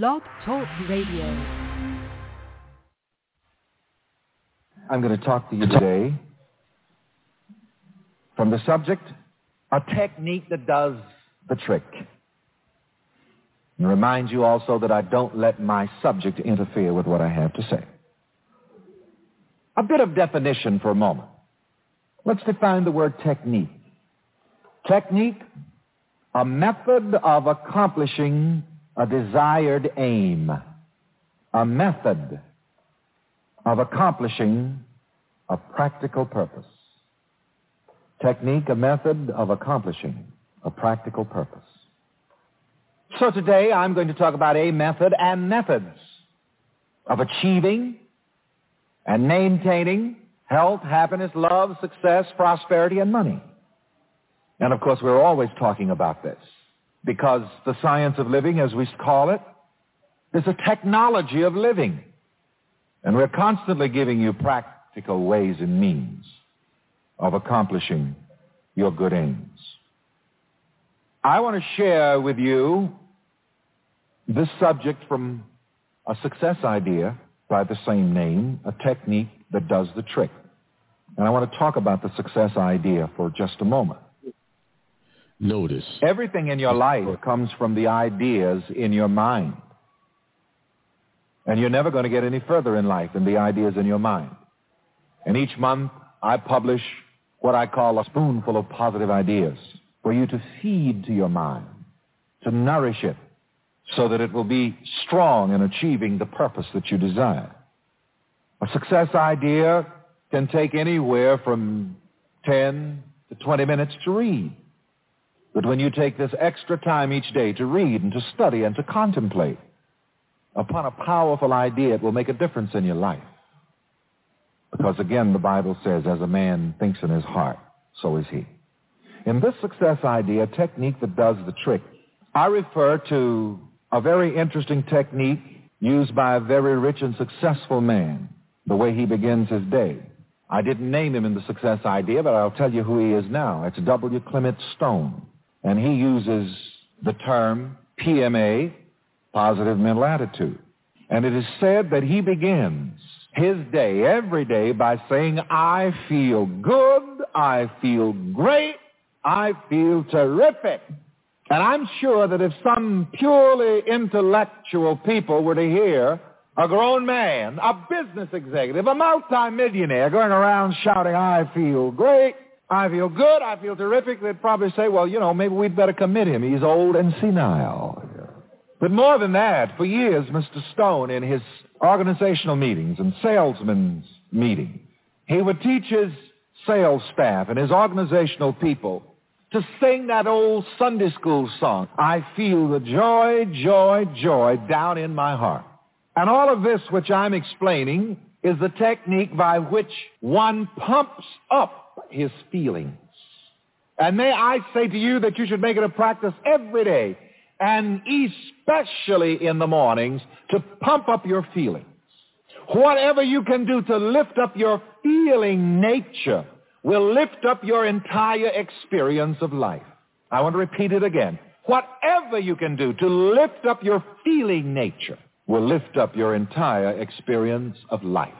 Blog Talk Radio. I'm going to talk to you today from the subject, a technique that does the trick. And remind you also that I don't let my subject interfere with what I have to say. A bit of definition for a moment. Let's define the word technique. Technique, a method of accomplishing a desired aim. A method of accomplishing a practical purpose. Technique, a method of accomplishing a practical purpose. So today I'm going to talk about a method and methods of achieving and maintaining health, happiness, love, success, prosperity, and money. And of course, we're always talking about this because the science of living, as we call it, is a technology of living. And we're constantly giving you practical ways and means of accomplishing your good aims. I want to share with you this subject from a success idea by the same name, a technique that does the trick. And I want to talk about the success idea for just a moment. Notice. Everything in your life comes from the ideas in your mind. And you're never going to get any further in life than the ideas in your mind. And each month I publish what I call a spoonful of positive ideas for you to feed to your mind, to nourish it, so that it will be strong in achieving the purpose that you desire. A success idea can take anywhere from 10 to 20 minutes to read. But when you take this extra time each day to read and to study and to contemplate upon a powerful idea, it will make a difference in your life. Because again, the Bible says, as a man thinks in his heart, so is he. In this success idea, technique that does the trick, I refer to a very interesting technique used by a very rich and successful man, the way he begins his day. I didn't name him in the success idea, but I'll tell you who he is now. It's W. Clement Stone. And he uses the term PMA, positive mental attitude. And it is said that he begins his day every day by saying, I feel good, I feel great, I feel terrific. And I'm sure that if some purely intellectual people were to hear a grown man, a business executive, a multimillionaire going around shouting, I feel great, I feel good, I feel terrific, they'd probably say, well, you know, maybe we'd better commit him. He's old and senile. But more than that, for years, Mr. Stone, in his organizational meetings and salesmen's meetings, he would teach his sales staff and his organizational people to sing that old Sunday school song, I feel the joy, joy, joy down in my heart. And all of this which I'm explaining is the technique by which one pumps up his feelings. And may I say to you that you should make it a practice every day, and especially in the mornings, to pump up your feelings. Whatever you can do to lift up your feeling nature will lift up your entire experience of life. I want to repeat it again. Whatever you can do to lift up your feeling nature will lift up your entire experience of life.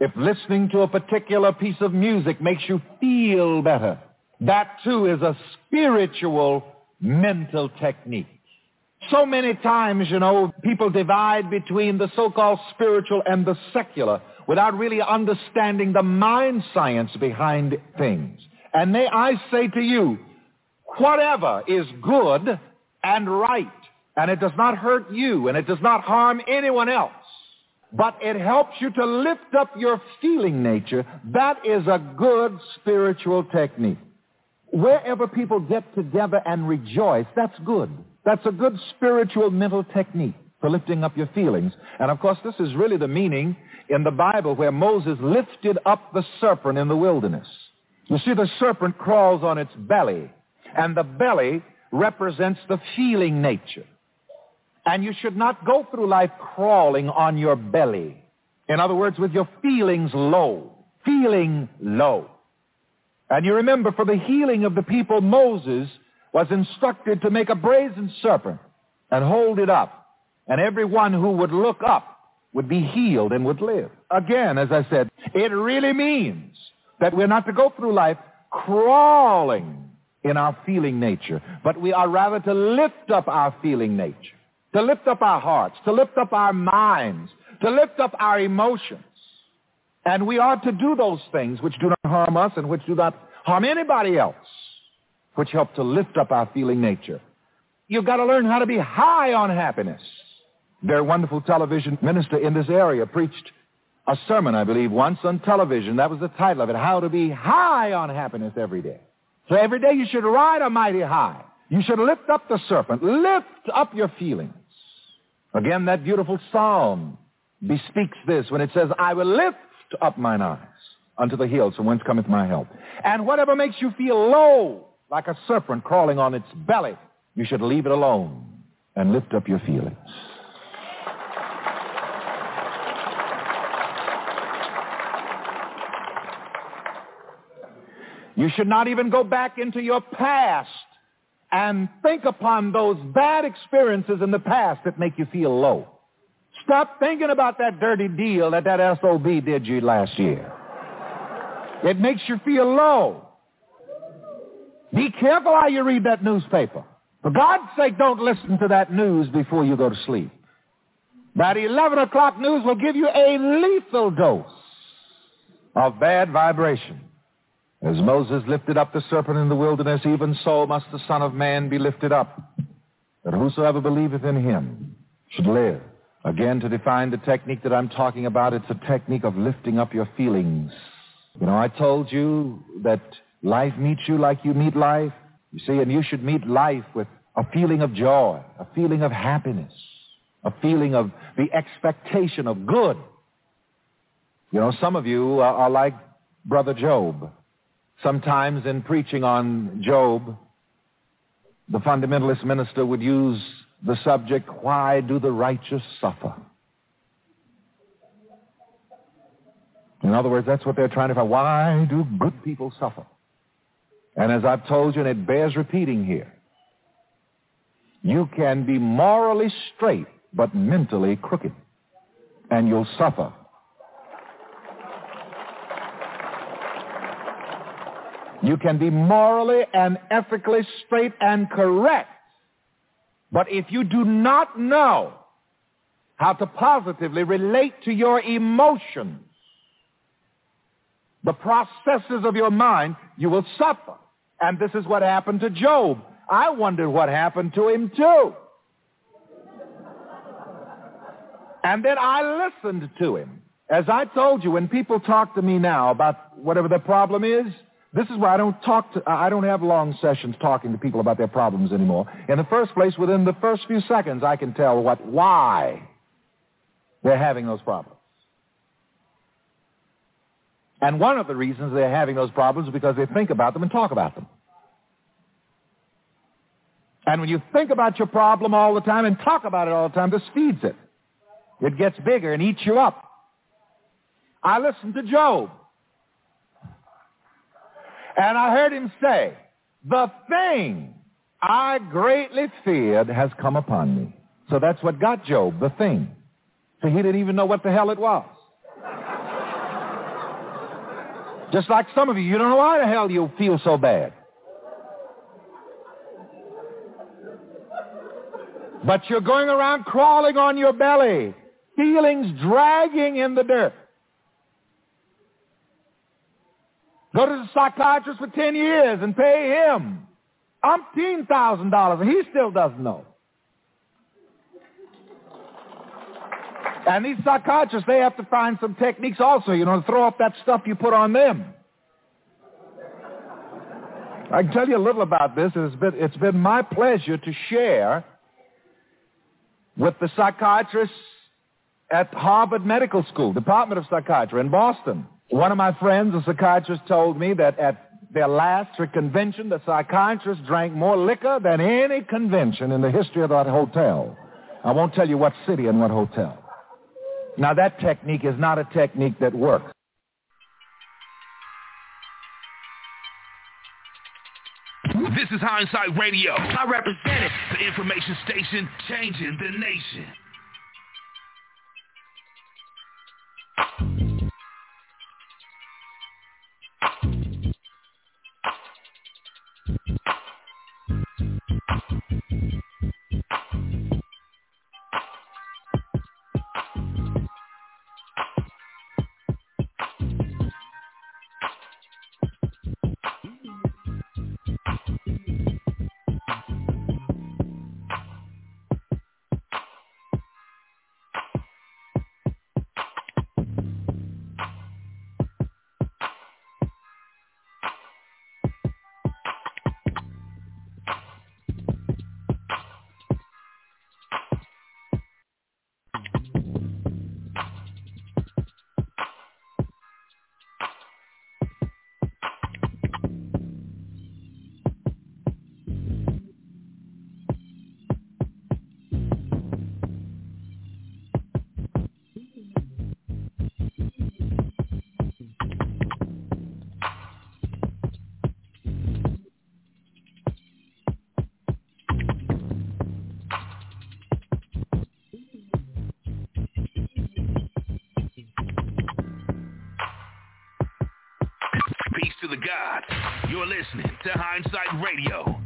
If listening to a particular piece of music makes you feel better, that too is a spiritual mental technique. So many times, you know, people divide between the so-called spiritual and the secular without really understanding the mind science behind things. And may I say to you, whatever is good and right, and it does not hurt you, and it does not harm anyone else, but it helps you to lift up your feeling nature, that is a good spiritual technique. Wherever people get together and rejoice, that's good. That's a good spiritual mental technique for lifting up your feelings. And of course, this is really the meaning in the Bible where Moses lifted up the serpent in the wilderness. You see, the serpent crawls on its belly, and the belly represents the feeling nature. And you should not go through life crawling on your belly. In other words, with your feelings low, feeling low. And you remember, for the healing of the people, Moses was instructed to make a brazen serpent and hold it up And everyone who would look up would be healed and would live. Again, as I said, it really means that we're not to go through life crawling in our feeling nature, but we are rather to lift up our feeling nature, to lift up our hearts, to lift up our minds, to lift up our emotions. And we are to do those things which do not harm us and which do not harm anybody else, which help to lift up our feeling nature. You've got to learn how to be high on happiness. Very wonderful television minister in this area preached a sermon, I believe, once on television. That was the title of it, How to Be High on Happiness Every Day. So every day you should ride a mighty high. You should lift up the serpent. Lift up your feelings. Again, that beautiful psalm bespeaks this when it says, I will lift up mine eyes unto the hills from whence cometh my help. And whatever makes you feel low, like a serpent crawling on its belly, you should leave it alone and lift up your feelings. You should not even go back into your past and think upon those bad experiences in the past that make you feel low. Stop thinking about that dirty deal that that SOB did you last year. It makes you feel low. Be careful how you read that newspaper. For God's sake, don't listen to that news before you go to sleep. That 11 o'clock news will give you a lethal dose of bad vibration. As Moses lifted up the serpent in the wilderness, even so must the Son of Man be lifted up, that whosoever believeth in him should live. Again, to define the technique that I'm talking about, it's a technique of lifting up your feelings. You know, I told you that life meets you like you meet life. You see, and you should meet life with a feeling of joy, a feeling of happiness, a feeling of the expectation of good. You know, some of you are like Brother Job. Sometimes in preaching on Job, the fundamentalist minister would use the subject, why do the righteous suffer? In other words, that's what they're trying to find. Why do good people suffer? And as I've told you, and it bears repeating here, you can be morally straight but mentally crooked, and you'll suffer You can be morally and ethically straight and correct. But if you do not know how to positively relate to your emotions, the processes of your mind, you will suffer. And this is what happened to Job. I wondered what happened to him too. And then I listened to him. As I told you, when people talk to me now about whatever the problem is, this is why I don't talk to, I don't have long sessions talking to people about their problems anymore. In the first place, within the first few seconds, I can tell what, why they're having those problems. And one of the reasons they're having those problems is because they think about them and talk about them. And when you think about your problem all the time and talk about it all the time, this feeds it. It gets bigger and eats you up. I listened to Job. And I heard him say, the thing I greatly feared has come upon me. So that's what got Job, the thing. So he didn't even know what the hell it was. Just like some of you, you don't know why the hell you feel so bad. But you're going around crawling on your belly, feelings dragging in the dirt. Go to the psychiatrist for 10 years and pay him umpteen thousand dollars, and he still doesn't know. And these psychiatrists, they have to find some techniques also, you know, to throw off that stuff you put on them. I can tell you a little about this. It's been, it's been my pleasure to share with the psychiatrists at Harvard Medical School, Department of Psychiatry in Boston. One of my friends, a psychiatrist, told me that at their last convention, the psychiatrist drank more liquor than any convention in the history of that hotel. I won't tell you what city and what hotel. Now, that technique is not a technique that works. This is Hindsight Radio. I represent it. The information station changing the nation. Ah. The. You're listening to Hindsight Radio.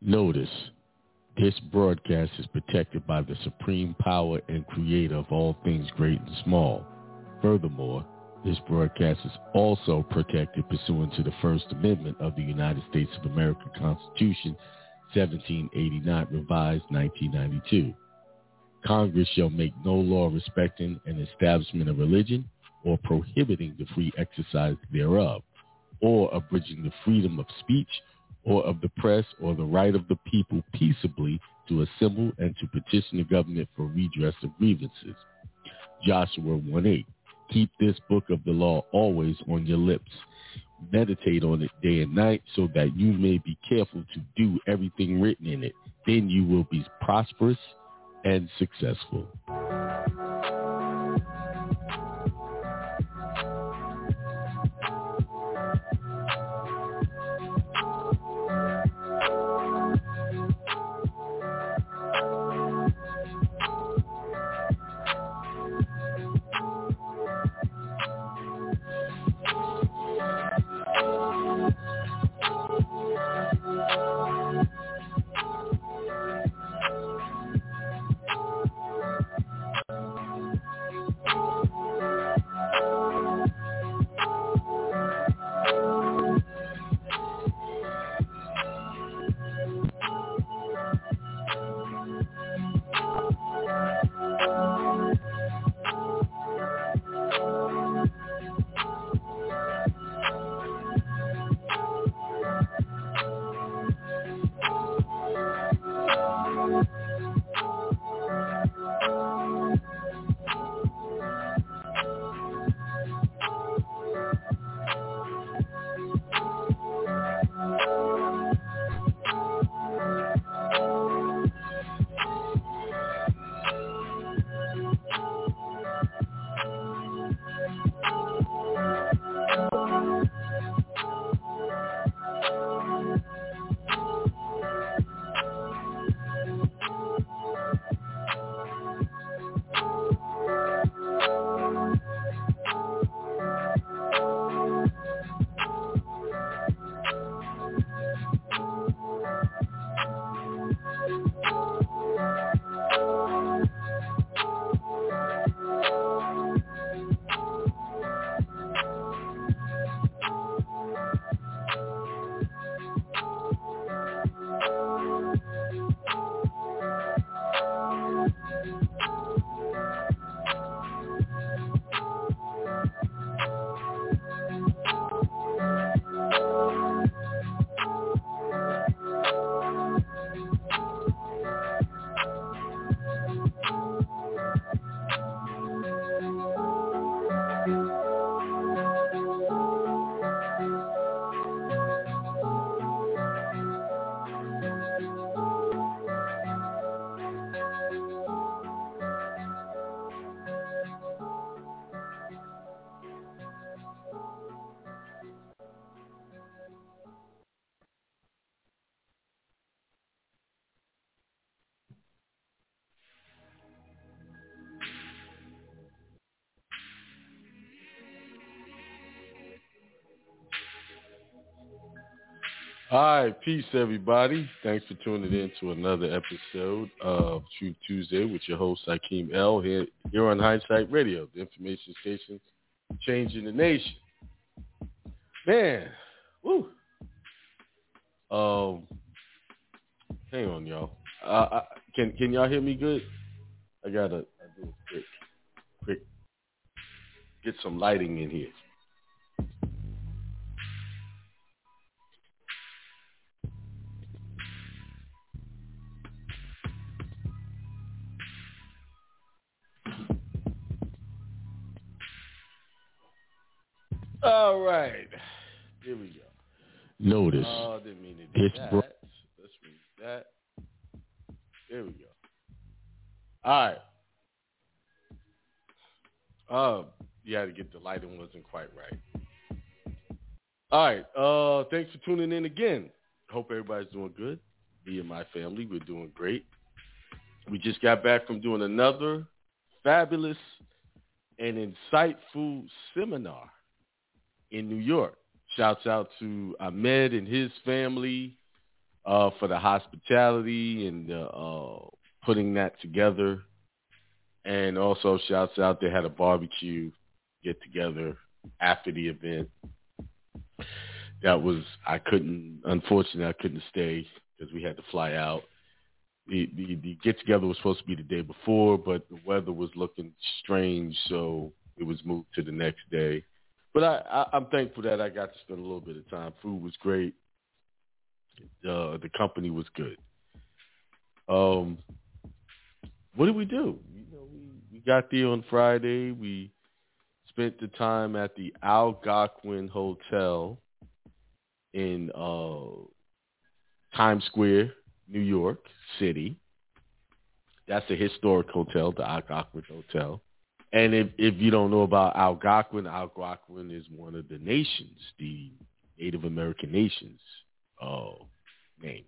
Notice, this broadcast is protected by the supreme power and creator of all things great and small. Furthermore, this broadcast is also protected pursuant to the First Amendment of the United States of America Constitution, 1789, revised 1992. Congress shall make no law respecting an establishment of religion or prohibiting the free exercise thereof, or abridging the freedom of speech or of the press or the right of the people peaceably to assemble and to petition the government for redress of grievances. Joshua 1.8 Keep this book of the law always on your lips. Meditate on it day and night so that you may be careful to do everything written in it. Then you will be prosperous and successful. Right, peace, everybody. Thanks for tuning in to another episode of Truth Tuesday with your host, Akiem el. Here, here on Hindsight Radio, the information station changing the nation. Man, woo. Um, hang on, y'all. Uh, I, can can y'all hear me good? I gotta do a quick, quick, get some lighting in here. All right. Here we go. Notice. Oh, didn't mean to do that. Bro- Let's read that. There we go. All right. Uh, you had to get the lighting wasn't quite right. All right. Uh, thanks for tuning in again. Hope everybody's doing good. Me and my family, we're doing great. We just got back from doing another fabulous and insightful seminar in New York. Shouts out to Ahmed and his family uh, for the hospitality and uh, putting that together. And also shouts out they had a barbecue get together after the event. That was I couldn't unfortunately I couldn't stay because we had to fly out. The, the the get together was supposed to be the day before, but the weather was looking strange, so it was moved to the next day. But I, I I'm thankful that I got to spend a little bit of time. Food was great. Uh, the company was good. Um, what did we do? You know, we, we got there on Friday. We spent the time at the Algonquin Hotel in uh, Times Square, New York City. That's a historic hotel, the Algonquin Hotel. And if, if you don't know about Algonquin, Algonquin is one of the nations, the Native American nations uh, names.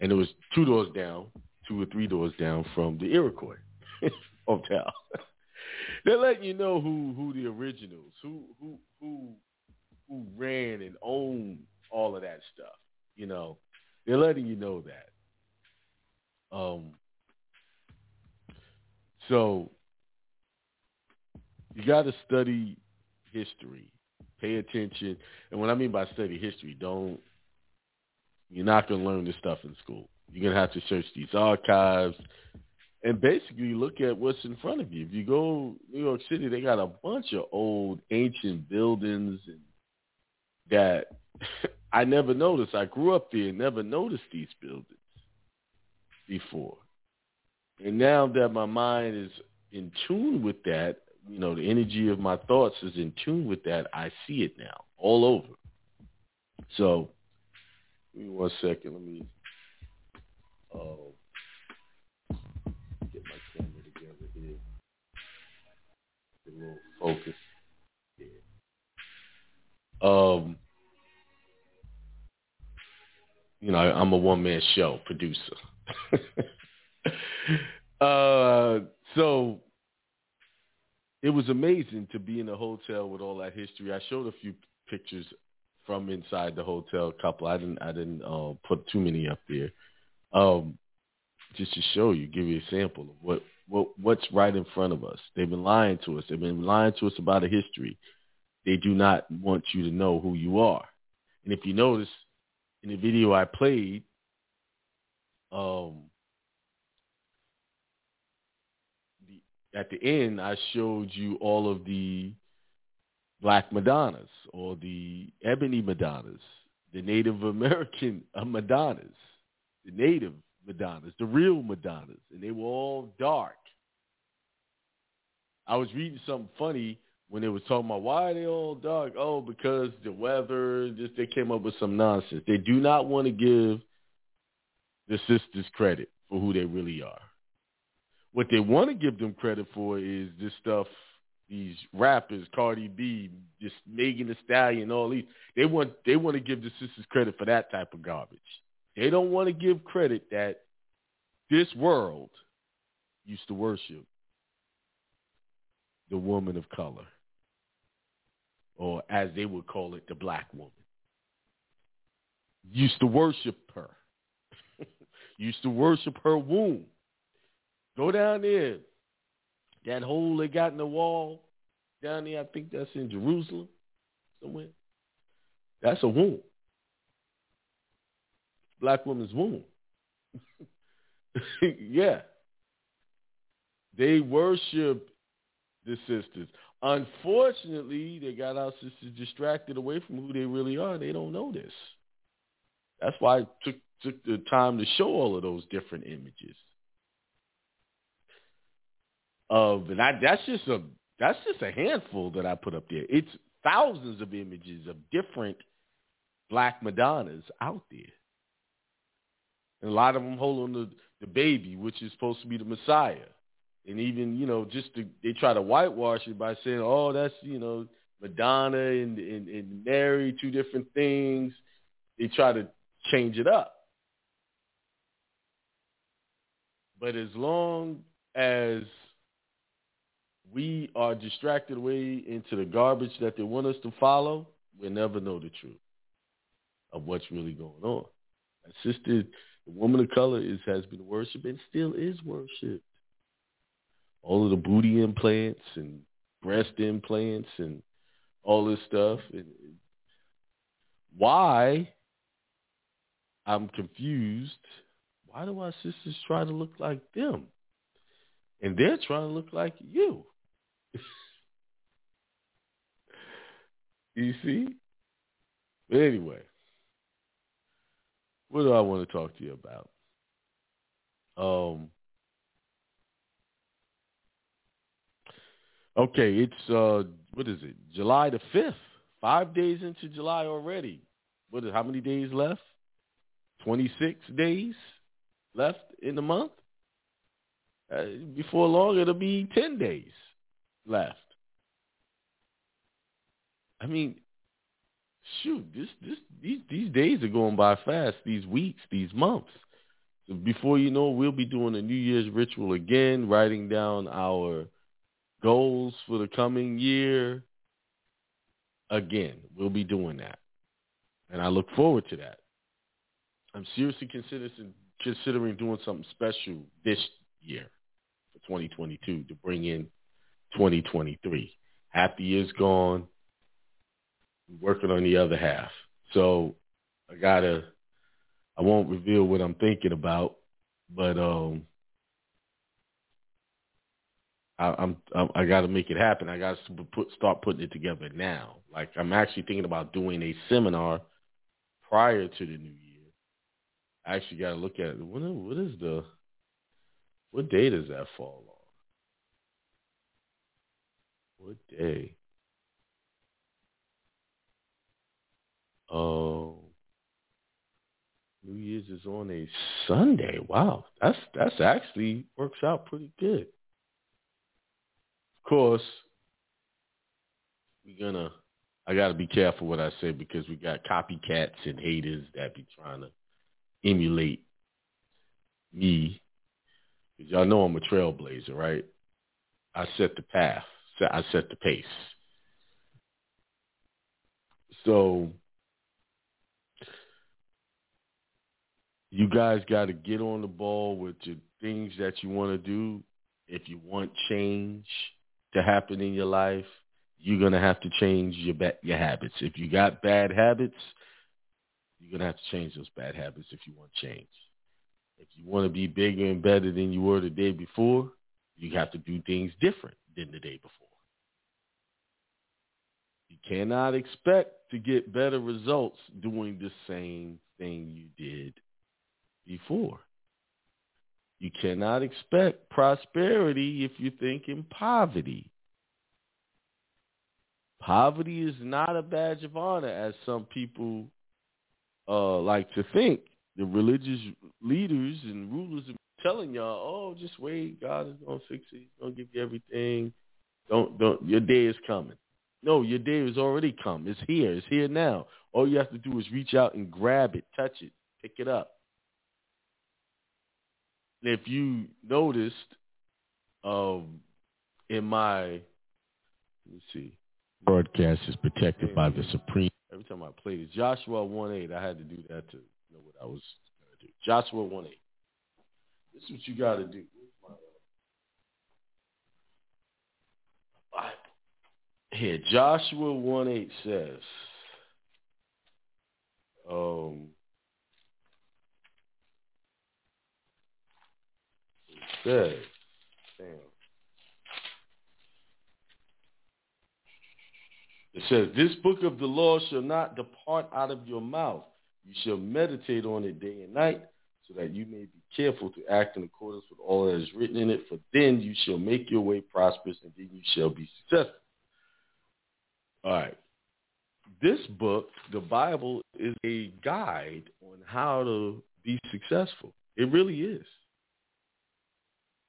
And it was two doors down, two or three doors down from the Iroquois Hotel. They're letting you know who who the originals, who who who who ran and owned all of that stuff. You know, they're letting you know that. Um. So you got to study history, pay attention, and what I mean by study history, don't you're not going to learn this stuff in school. You're going to have to search these archives and basically look at what's in front of you. If you go New York City, they got a bunch of old ancient buildings and that I never noticed. I grew up there and never noticed these buildings before. And now that my mind is in tune with that, know, the energy of my thoughts is in tune with that, I see it now all over. So, give me one second. Let me uh, get my camera together here. Get a little focus. Yeah. Um, you know, I'm a one man show producer. uh, so it was amazing to be in a hotel with all that history. I showed a few pictures from inside the hotel. A couple. I didn't. I didn't uh, put too many up there. Um, just to show you, give you a sample of what what, what's right in front of us. They've been lying to us. They've been lying to us about a history. They do not want you to know who you are. And if you notice in the video I played, um, the, at the end I showed you all of the black Madonnas or the ebony Madonnas, the Native American uh, Madonnas, the Native Madonnas, the real Madonnas, and they were all dark. I was reading something funny when they was talking about why are they all dark? Oh, because the weather. Just they came up with some nonsense. They do not want to give the sisters credit for who they really are. What they want to give them credit for is this stuff. These rappers, Cardi B, just Megan Thee Stallion, all these. They want they want to give the sisters credit for that type of garbage. They don't want to give credit that this world used to worship the woman of color, or as they would call it, the black woman. Used to worship her. used to worship her womb. Go down there. That hole they got in the wall down there, I think that's in Jerusalem somewhere. That's a womb black woman's womb. yeah. They worship the sisters. Unfortunately, they got our sisters distracted away from who they really are. They don't know this. That's why I took took the time to show all of those different images. Of and I, that's just a that's just a handful that I put up there. It's thousands of images of different black Madonnas out there. And a lot of them holding the, the baby, which is supposed to be the Messiah. And even, you know, just to, they try to whitewash it by saying, oh, that's, you know, Madonna and, and, and Mary, two different things. They try to change it up. But as long as we are distracted away into the garbage that they want us to follow, we'll never know the truth of what's really going on. My sister, the woman of color, is has been worshipped and still is worshipped. All of the booty implants and breast implants and all this stuff. And why? I'm confused. Why do our sisters try to look like them? And they're trying to look like you. You see? But anyway, what do I want to talk to you about? Um, okay, it's uh, what is it? July the fifth. Five days into July already. What is how many days left? Twenty six days left in the month. Uh, before long, it'll be ten days left. I mean, shoot, this this these these days are going by fast. These weeks, these months. So before you know, we'll be doing a New Year's ritual again, writing down our goals for the coming year. Again, we'll be doing that, and I look forward to that. I'm seriously considering considering doing something special this year for 2022 to bring in 2023. Half the year's gone working on the other half. So I gotta, I won't reveal what I'm thinking about, but um, I, I'm, I got to make it happen. I got to put start putting it together now. Like I'm actually thinking about doing a seminar prior to the new year. I actually got to look at. What, what is the what day does that fall on? What day? Oh, New Year's is on a Sunday. Wow, that's that's actually works out pretty good. Of course, we're gonna. I got to be careful what I say because we got copycats and haters that be trying to emulate me. Because y'all know I'm a trailblazer, right? I set the path. I set the pace. So you guys got to get on the ball with the things that you want to do. If you want change to happen in your life, you're gonna have to change your your habits. If you got bad habits, you're gonna have to change those bad habits if you want change. If you want to be bigger and better than you were the day before, you have to do things different than the day before. You cannot expect to get better results doing the same thing you did before. You cannot expect prosperity if you think in poverty. Poverty is not a badge of honor, as some people uh, like to think. The religious leaders and rulers are telling y'all, "Oh, just wait, God is gonna fix it. He's gonna give you everything. Don't, don't. Your day is coming." No, your day has already come. It's here. It's here now. All you have to do is reach out and grab it, touch it, pick it up if you noticed, um, in my let me see, broadcast is protected by the Supreme. Every time I play this, Joshua one eight, I had to do that to know what I was going to do. Joshua one eight. This is what you got to do. Here, Joshua one eight says, um, says. It says, this book of the law shall not depart out of your mouth. You shall meditate on it day and night, so that you may be careful to act in accordance with all that is written in it. For then you shall make your way prosperous, and then you shall be successful. All right. This book, the Bible, is a guide on how to be successful. It really is.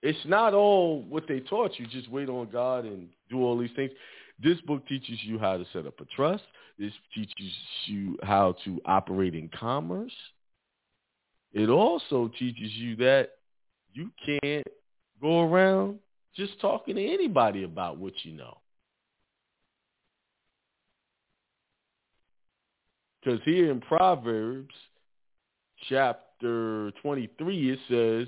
It's not all what they taught you. Just wait on God and do all these things. This book teaches you how to set up a trust. This teaches you how to operate in commerce. It also teaches you that you can't go around just talking to anybody about what you know. Because here in Proverbs chapter 23, it says,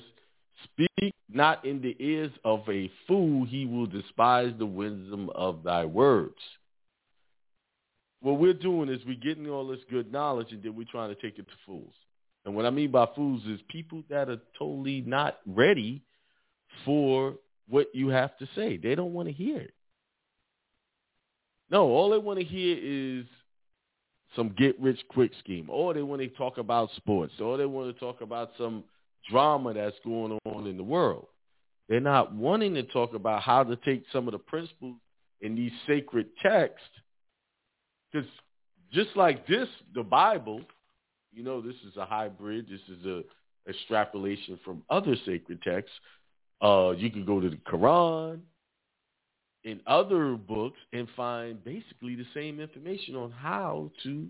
Speak not in the ears of a fool, he will despise the wisdom of thy words. What we're doing is we're getting all this good knowledge and then we're trying to take it to fools. And what I mean by fools is people that are totally not ready for what you have to say. They don't want to hear it. No, all they want to hear is some get rich quick scheme. Or they want to talk about sports. Or they want to talk about some drama that's going on in the world. They're not wanting to talk about how to take some of the principles in these sacred texts. Because just like this, the Bible, you know, this is a hybrid. This is a extrapolation from other sacred texts. Uh, you could go to the Quran in other books and find basically the same information on how to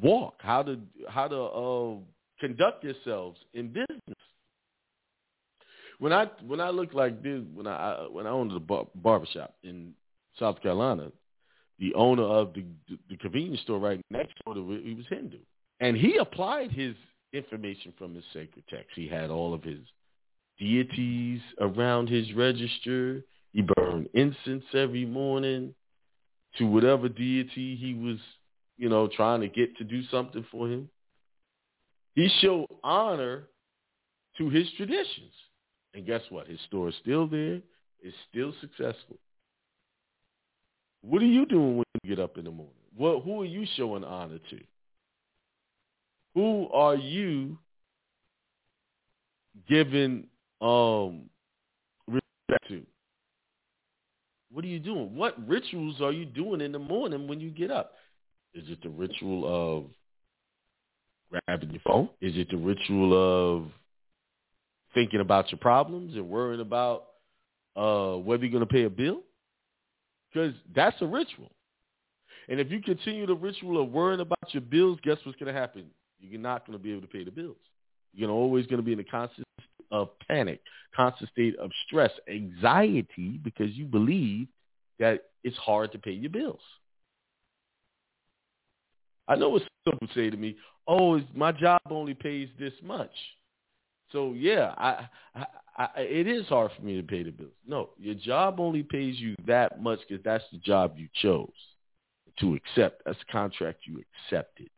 walk, how to how to uh, conduct yourselves in business. When I when I look like this, when I when I owned a bar, barbershop in South Carolina, the owner of the, the the convenience store right next door to it, he was Hindu, and he applied his information from his sacred text. He had all of his deities around his register. He burned incense every morning to whatever deity he was, you know, trying to get to do something for him. He showed honor to his traditions. And guess what? His store is still there. It's still successful. What are you doing when you get up in the morning? What, who are you showing honor to? Who are you giving um, respect to? What are you doing? What rituals are you doing in the morning when you get up? Is it the ritual of grabbing your phone? Is it the ritual of thinking about your problems and worrying about uh, whether you're going to pay a bill? Because that's a ritual. And if you continue the ritual of worrying about your bills, guess what's going to happen? You're not going to be able to pay the bills. You're always going to be in a constant of panic, constant state of stress, anxiety, because you believe that it's hard to pay your bills. I know what some people say to me, "Oh, my job only pays this much." So yeah, I, I, I, it is hard for me to pay the bills. No, your job only pays you that much because that's the job you chose to accept. That's the contract you accepted.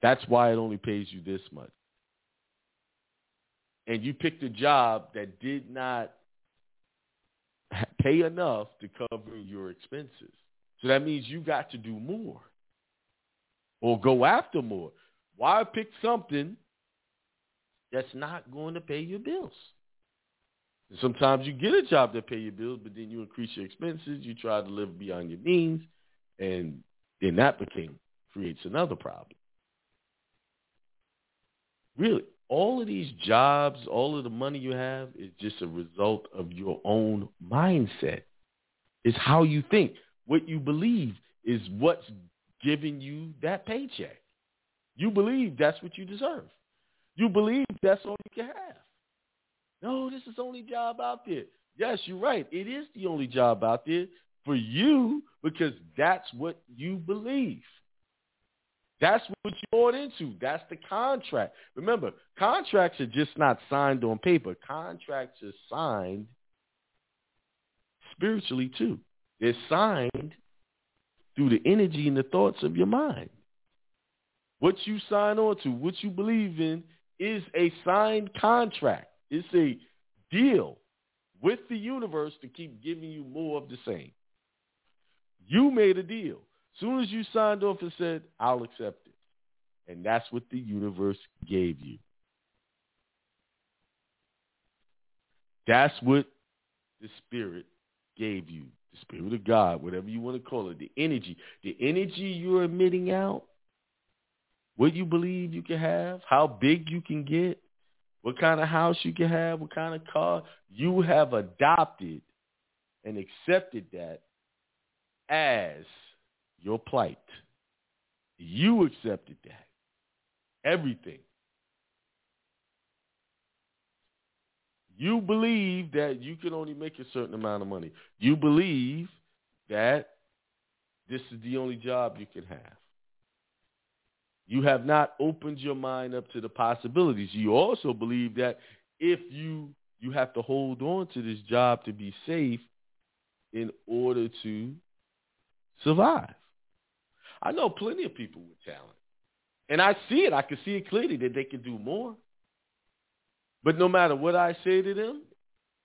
That's why it only pays you this much and you picked a job that did not pay enough to cover your expenses. So that means you got to do more or go after more. Why pick something that's not going to pay your bills? Sometimes you get a job that pay your bills, but then you increase your expenses. You try to live beyond your means, and then that became creates another problem. Really, all of these jobs, all of the money you have is just a result of your own mindset. It's how you think. What you believe is what's giving you that paycheck. You believe that's what you deserve. You believe that's all you can have. No, this is the only job out there. Yes, you're right. It is the only job out there for you because that's what you believe. That's what you bought into. That's the contract. Remember, contracts are just not signed on paper. Contracts are signed spiritually too. They're signed through the energy and the thoughts of your mind. What you sign on to, what you believe in, is a signed contract. It's a deal with the universe to keep giving you more of the same. You made a deal. Soon as you signed off and said, I'll accept it. And that's what the universe gave you. That's what the spirit gave you. The spirit of God, whatever you want to call it, the energy. The energy you're emitting out, what you believe you can have, how big you can get, what kind of house you can have, what kind of car. You have adopted and accepted that as your plight. You accepted that. Everything. You believe that you can only make a certain amount of money. You believe that this is the only job you can have. You have not opened your mind up to the possibilities. You also believe that if you you have to hold on to this job to be safe in order to survive. I know plenty of people with talent. And I see it. I can see it clearly that they can do more. But no matter what I say to them,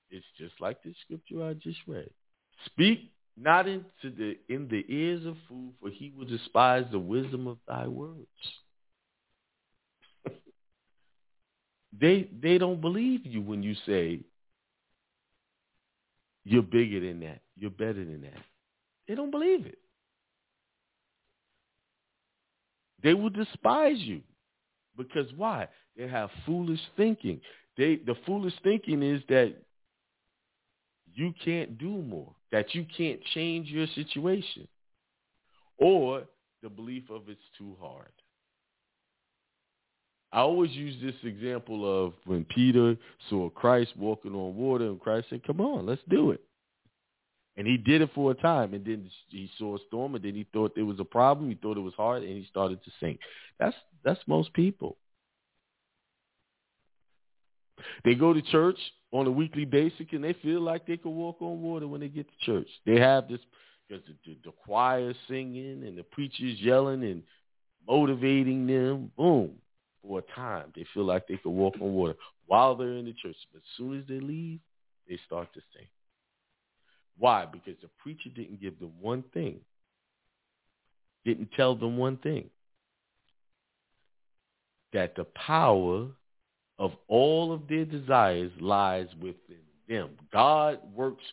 it's just like the scripture I just read. Speak not into the in the ears of fool, for he will despise the wisdom of thy words. they they don't believe you when you say you're bigger than that, you're better than that. They don't believe it. They will despise you. Because why? They have foolish thinking. They the foolish thinking is that you can't do more, that you can't change your situation, or the belief of it's too hard. I always use this example of when Peter saw Christ walking on water, and Christ said, "Come on, let's do it." And he did it for a time, and then he saw a storm, and then he thought there was a problem. He thought it was hard, and he started to sink. That's that's most people. They go to church on a weekly basis, and they feel like they can walk on water when they get to church. They have this because the, the, the choir singing and the preachers yelling and motivating them. Boom, for a time, they feel like they can walk on water while they're in the church. But as soon as they leave, they start to sink. Why? Because the preacher didn't give them one thing, didn't tell them one thing, that the power of all of their desires lies within them. God works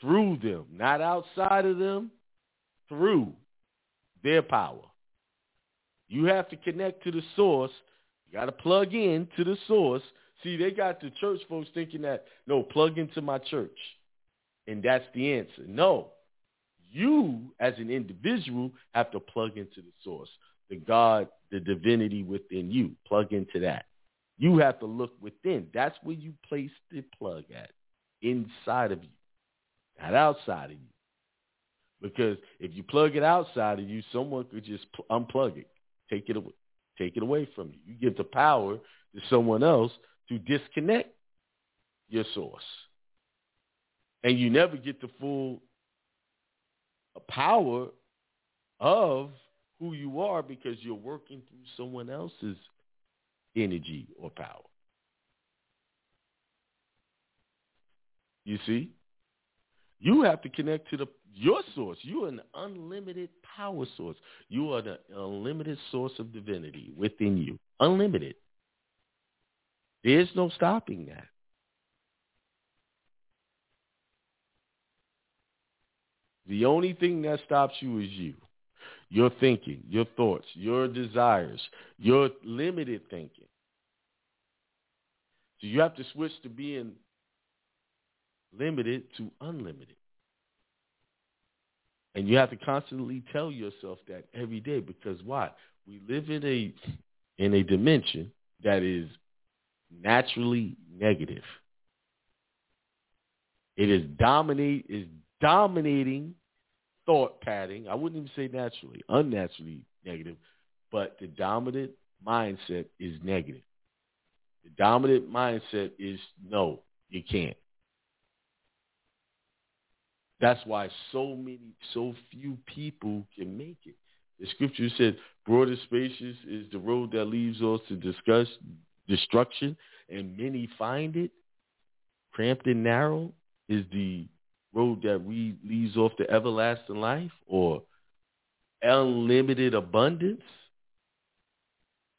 through them, not outside of them, through their power. You have to connect to the source. You got to plug in to the source. See, they got the church folks thinking that, no, plug into my church. And that's the answer. No. You, as an individual, have to plug into the source, the God, the divinity within you. Plug into that. You have to look within. That's where you place the plug at, inside of you, not outside of you. Because if you plug it outside of you, someone could just unplug it, take it away, take it away from you. You give the power to someone else to disconnect your source, and you never get the full power of who you are because you're working through someone else's energy or power. You see? You have to connect to the your source. You are an unlimited power source. You are the unlimited source of divinity within you. Unlimited. There's no stopping that. The only thing that stops you is you. Your thinking, your thoughts, your desires, your limited thinking. So you have to switch to being limited to unlimited. And you have to constantly tell yourself that every day because why? We live in a in a dimension that is naturally negative. It is dominate is dominating thought pattern. I wouldn't even say naturally, unnaturally negative, but the dominant mindset is negative. The dominant mindset is no, you can't. That's why so many, so few people can make it. The scripture said, broad and spacious is the road that leads us to discuss destruction, and many find it. Cramped and narrow is the road that we leads off to everlasting life or unlimited abundance.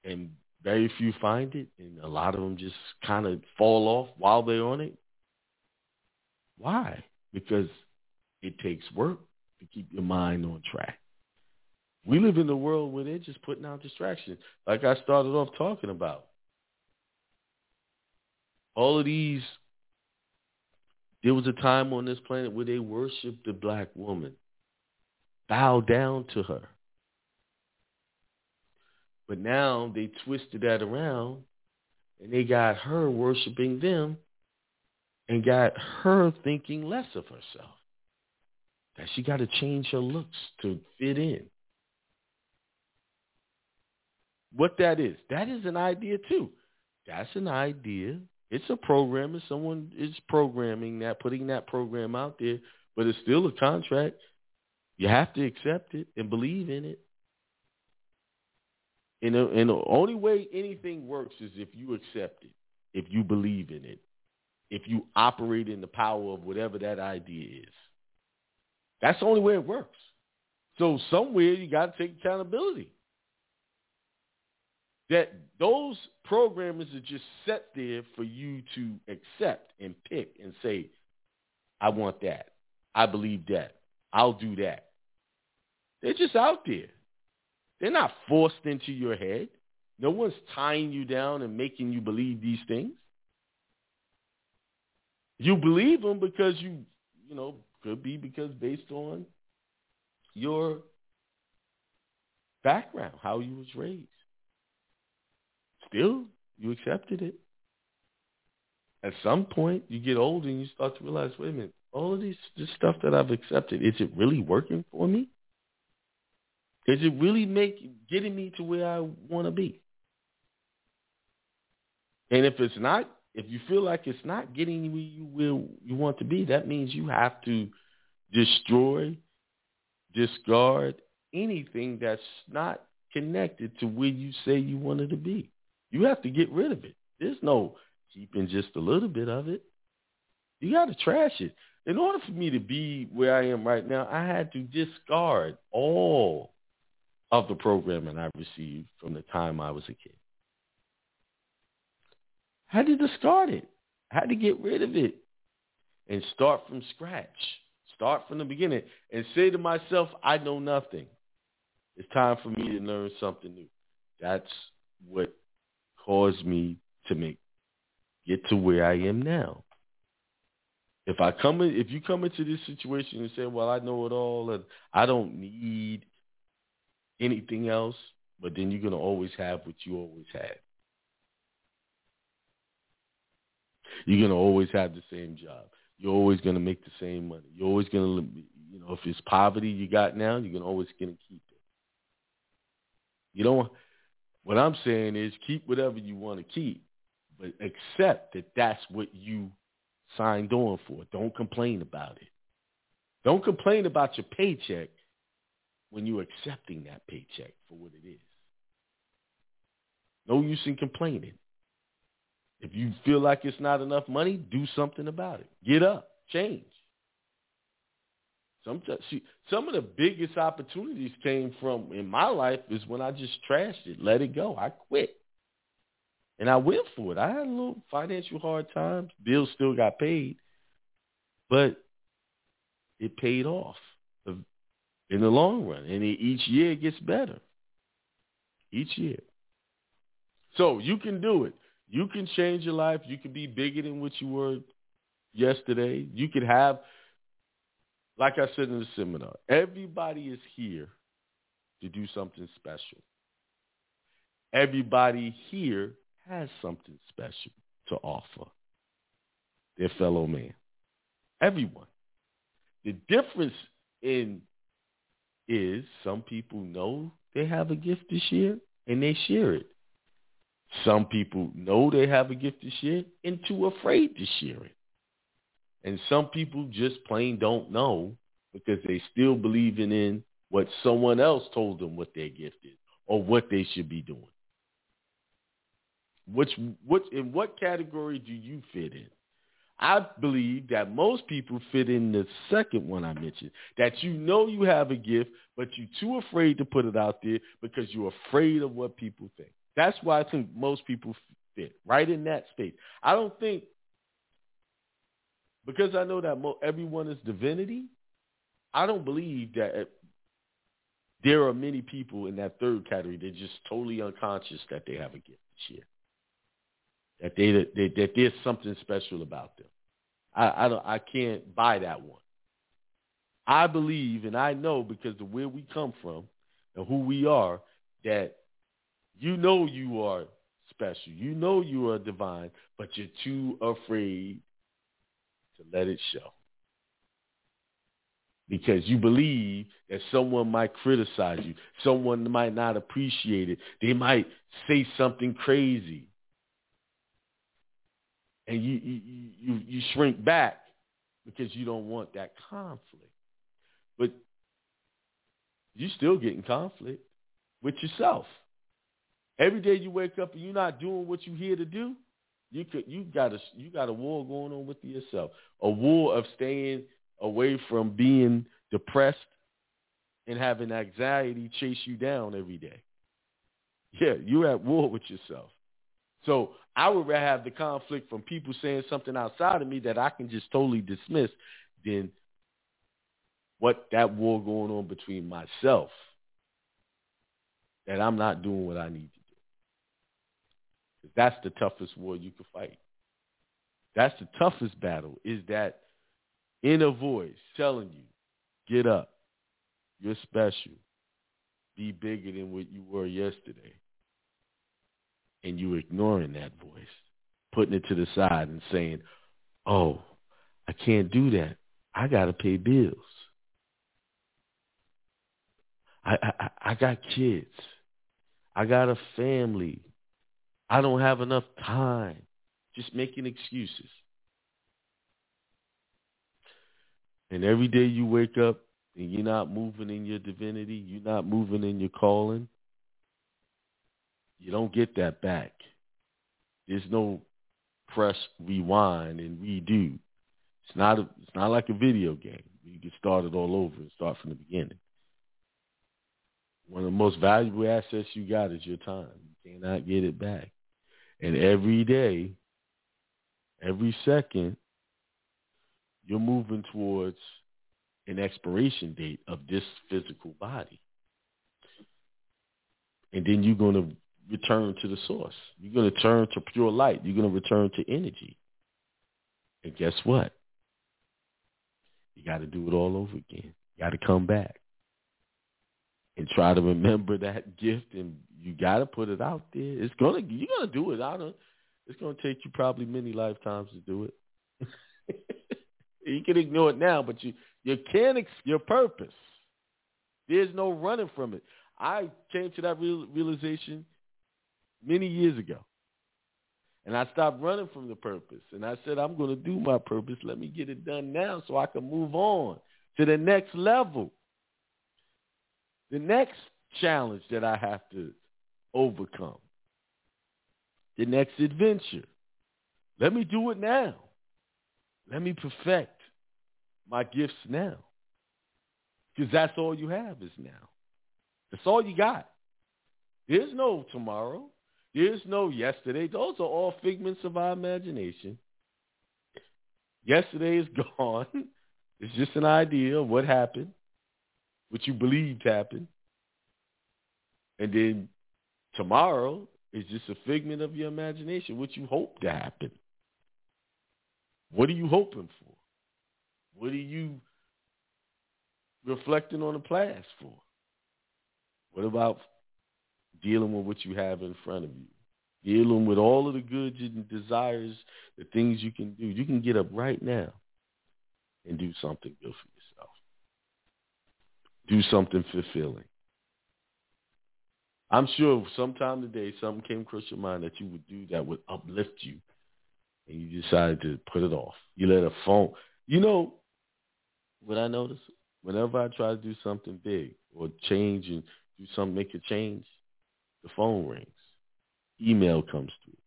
And very few find it, and a lot of them just kind of fall off while they're on it. Why? Because it takes work to keep your mind on track. We live in a world where they're just putting out distractions, like I started off talking about. all of these, there was a time on this planet where they worshiped the black woman, bowed down to her. But now they twisted that around and they got her worshiping them and got her thinking less of herself. That she got to change her looks to fit in. What that is, that is an idea too. That's an idea. It's a program and someone is programming that, putting that program out there, but it's still a contract. You have to accept it and believe in it. And the, and the only way anything works is if you accept it, if you believe in it, if you operate in the power of whatever that idea is. That's the only way it works. So somewhere you got to take accountability. That those programmers are just set there for you to accept and pick and say, I want that. I believe that. I'll do that. They're just out there. They're not forced into your head. No one's tying you down and making you believe these things. You believe them because you, you know, could be because based on your background, how you was raised. Still, you accepted it. At some point, you get older and you start to realize, wait a minute, all of these this stuff that I've accepted, is it really working for me? Is it really make getting me to where I want to be? And if it's not, if you feel like it's not getting you where you will you want to be, that means you have to destroy, discard anything that's not connected to where you say you wanted to be. You have to get rid of it. There's no keeping just a little bit of it. You got to trash it. In order for me to be where I am right now, I had to discard all of the programming I received from the time I was a kid. I had to discard it. I had to get rid of it and start from scratch. Start from the beginning and say to myself, I know nothing. It's time for me to learn something new. That's what caused me to make get to where I am now. If I come in, if you come into this situation and say, "Well, I know it all and I don't need anything else," but then you're gonna always have what you always had. You're gonna always have the same job. You're always gonna make the same money. You're always gonna, you know, if it's poverty you got now, you're gonna always gonna keep it. You don't what I'm saying is keep whatever you want to keep, but accept that that's what you signed on for. Don't complain about it. Don't complain about your paycheck when you're accepting that paycheck for what it is. No use in complaining. If you feel like it's not enough money, do something about it. Get up, change. Sometimes, see, some of the biggest opportunities came from in my life is when I just trashed it, let it go. I quit, and I went for it. I had a little financial hard times. Bills still got paid, but it paid off uh, in the long run, and it, each year it gets better. Each year. So you can do it. You can change your life. You can be bigger than what you were yesterday. You could have like I said in the seminar, everybody is here to do something special. Everybody here has something special to offer their fellow man. Everyone. The difference in is some people know they have a gift to share and they share it. Some people know they have a gift to share and too afraid to share it. And some people just plain don't know because they still believing in what someone else told them what their gift is or what they should be doing. Which, what, in what category do you fit in? I believe that most people fit in the second one I mentioned, that you know you have a gift, but you're too afraid to put it out there because you're afraid of what people think. That's why I think most people fit right in that space. I don't think because I know that mo- everyone is divinity, I don't believe that eh, there are many people in that third category that are just totally unconscious that they have a gift this year. that they, that, that there's something special about them. I, I don't I can't buy that one. I believe and I know because of where we come from and who we are that you know you are special. You know you are divine, but you're too afraid to let it show. Because you believe that someone might criticize you. Someone might not appreciate it. They might say something crazy. And you, you, you, you shrink back because you don't want that conflict. But you're still getting conflict with yourself. Every day you wake up and you're not doing what you're here to do, you could you got a you got a war going on with yourself. A war of staying away from being depressed and having anxiety chase you down every day. Yeah, you're at war with yourself. So I would rather have the conflict from people saying something outside of me that I can just totally dismiss than what that war going on between myself that I'm not doing what I need. That's the toughest war you can fight. That's the toughest battle is that inner voice telling you, get up. You're special. Be bigger than what you were yesterday. And you ignoring that voice, putting it to the side and saying, oh, I can't do that. I got to pay bills. I, I I got kids. I got a family. I don't have enough time. Just making excuses. And every day you wake up and you're not moving in your divinity, you're not moving in your calling, you don't get that back. There's no press rewind and redo. It's not a, it's not like a video game. You can start it all over and start from the beginning. One of the most valuable assets you got is your time. You cannot get it back. And every day, every second, you're moving towards an expiration date of this physical body. And then you're going to return to the source. You're going to turn to pure light. You're going to return to energy. And guess what? You got to do it all over again. You got to come back and try to remember that gift and you got to put it out there. It's gonna you're gonna do it. I don't. It's gonna take you probably many lifetimes to do it. you can ignore it now, but you you can't ex- your purpose. There's no running from it. I came to that real, realization many years ago. And I stopped running from the purpose. And I said, I'm going to do my purpose. Let me get it done now so I can move on to the next level the next challenge that I have to overcome, the next adventure. Let me do it now. Let me perfect my gifts now. Because that's all you have is now. That's all you got. There's no tomorrow. There's no yesterday. Those are all figments of our imagination. Yesterday is gone. It's just an idea of what happened what you believed happened. And then tomorrow is just a figment of your imagination, what you hope to happen. What are you hoping for? What are you reflecting on the past for? What about dealing with what you have in front of you? Dealing with all of the goods and desires, the things you can do. You can get up right now and do something good for yourself. do something fulfilling. I'm sure sometime today something came across your mind that you would do that would uplift you, and you decided to put it off. You let a phone. You know what I notice? Whenever I try to do something big or change and do something, make a change, the phone rings, email comes through.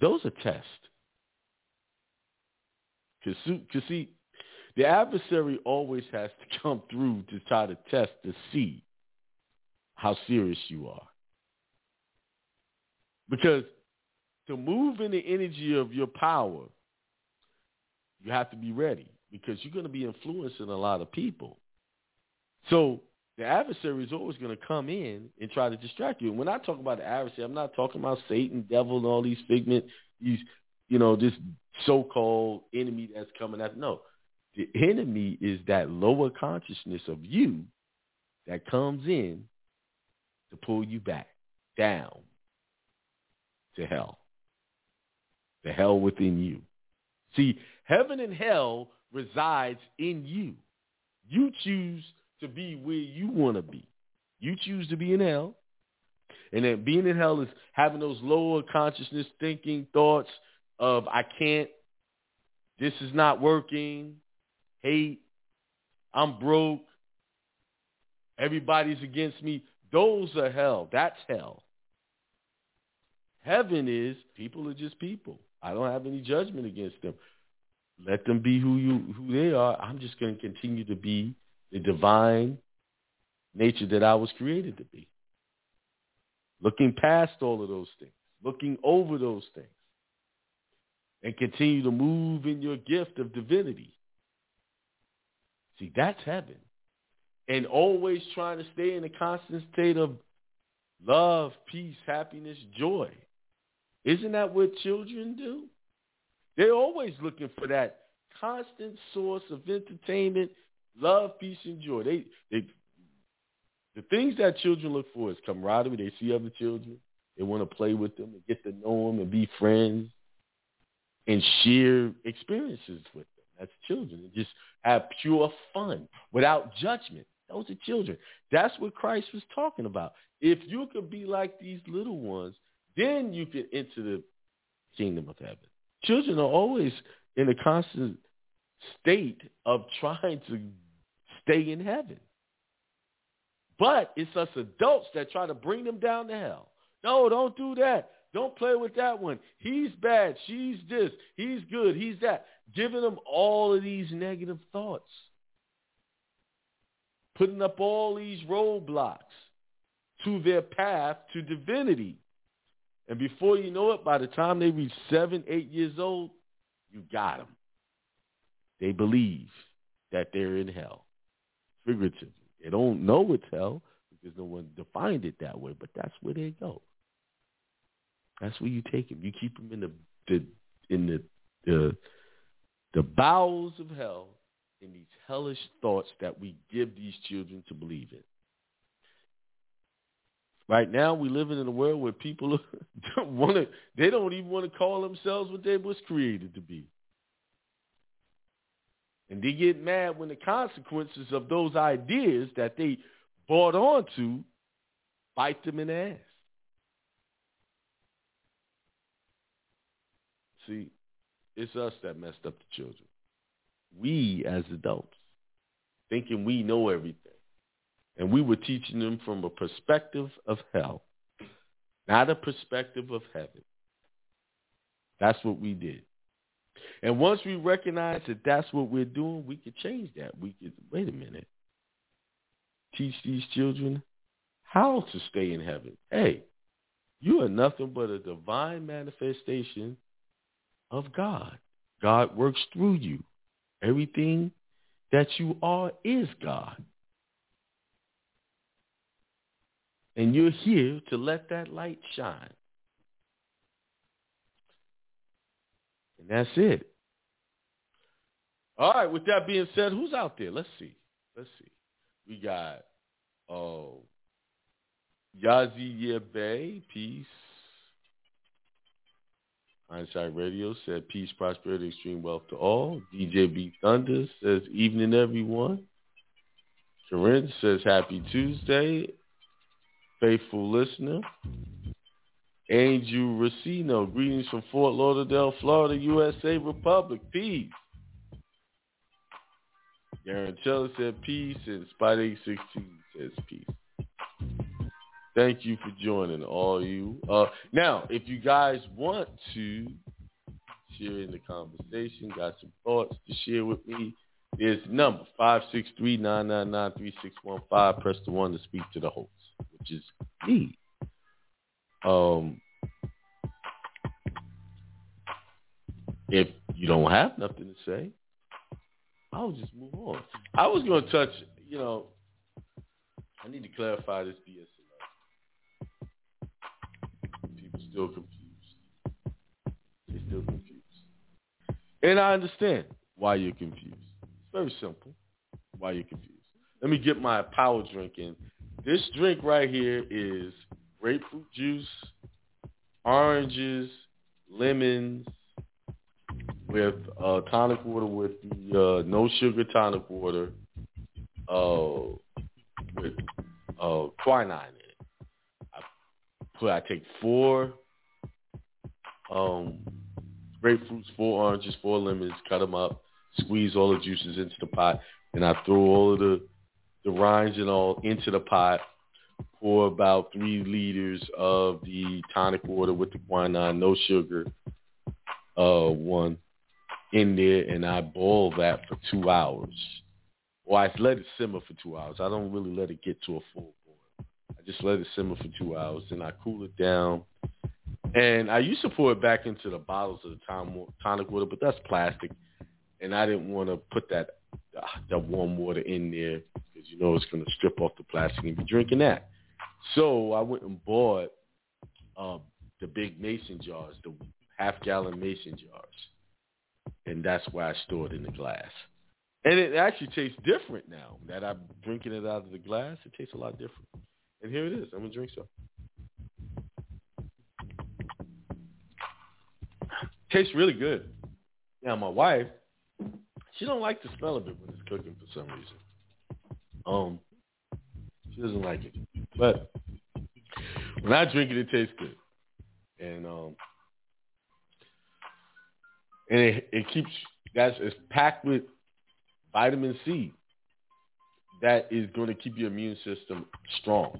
Those are tests. Because see, the adversary always has to come through to try to test to see how serious you are. Because to move in the energy of your power, you have to be ready because you're going to be influencing a lot of people. So the adversary is always going to come in and try to distract you. And when I talk about the adversary, I'm not talking about Satan, devil, and all these figment, these, you know, this so-called enemy that's coming at. No, the enemy is that lower consciousness of you that comes in to pull you back down to hell, the hell within you. See, heaven and hell resides in you. You choose to be where you want to be. You choose to be in hell. And then being in hell is having those lower consciousness thinking thoughts of I can't, this is not working, hate, I'm broke, everybody's against me. Those are hell. That's hell. Heaven is people are just people. I don't have any judgment against them. Let them be who you who they are. I'm just going to continue to be the divine nature that I was created to be. Looking past all of those things, looking over those things, and continue to move in your gift of divinity. See, that's heaven. And always trying to stay in a constant state of love, peace, happiness, joy. Isn't that what children do? They're always looking for that constant source of entertainment, love, peace, and joy. They, they, the things that children look for is camaraderie. They see other children. They want to play with them and get to know them and be friends and share experiences with them. That's children. And just have pure fun without judgment. Those are children. That's what Christ was talking about. If you could be like these little ones, then you can enter the kingdom of heaven. Children are always in a constant state of trying to stay in heaven. But it's us adults that try to bring them down to hell. No, don't do that. Don't play with that one. He's bad. She's this. He's good. He's that. Giving them all of these negative thoughts. Putting up all these roadblocks to their path to divinity. And before you know it, by the time they reach seven, eight years old, you got them. They believe that they're in hell, figuratively. They don't know it's hell because no one defined it that way, but that's where they go. That's where you take them. You keep them in the, the in the the the bowels of hell in these hellish thoughts that we give these children to believe in. Right now, we living in a world where people want to. They don't even want to call themselves what they was created to be, and they get mad when the consequences of those ideas that they bought onto bite them in the ass. See, it's us that messed up the children. We as adults, thinking we know everything. And we were teaching them from a perspective of hell, not a perspective of heaven. That's what we did. And once we recognize that that's what we're doing, we could change that. We could, wait a minute, teach these children how to stay in heaven. Hey, you are nothing but a divine manifestation of God. God works through you. Everything that you are is God. And you're here to let that light shine. And that's it. All right, with that being said, who's out there? Let's see. Let's see. We got uh, oh Yazi Bay, peace. Hindsight Radio said peace, prosperity, extreme wealth to all. DJ B Thunder says evening everyone. Corinne says happy Tuesday faithful listener. Angel Racino, greetings from Fort Lauderdale, Florida, USA Republic. Peace. Garantella said peace, and Spot 816 says peace. Thank you for joining all you. Uh, now, if you guys want to share in the conversation, got some thoughts to share with me, there's number 563-999-3615. Press the one to speak to the host which is me. Um, if you don't have nothing to say, I'll just move on. I was going to touch, you know, I need to clarify this still confused. They're still confused. And I understand why you're confused. It's very simple why you're confused. Let me get my power drink in. This drink right here is grapefruit juice, oranges, lemons, with uh, tonic water with the uh, no sugar tonic water uh, with uh, quinine in it. I put I take four um, grapefruits, four oranges, four lemons, cut them up, squeeze all the juices into the pot, and I throw all of the the rinds and all into the pot. Pour about three liters of the tonic water with the quinine, no sugar, uh, one in there, and I boil that for two hours. Or I let it simmer for two hours. I don't really let it get to a full boil. I just let it simmer for two hours, and I cool it down. And I used to pour it back into the bottles of the tonic water, but that's plastic, and I didn't want to put that that warm water in there because you know it's going to strip off the plastic and be drinking that. So I went and bought uh, the big mason jars, the half gallon mason jars, and that's why I store it in the glass. And it actually tastes different now that I'm drinking it out of the glass. It tastes a lot different. And here it is. I'm gonna drink some. Tastes really good. Now my wife, she don't like the smell of it when it's cooking for some reason. Um, she doesn't like it, but when I drink it, it tastes good, and um, and it, it keeps that's it's packed with vitamin C that is going to keep your immune system strong.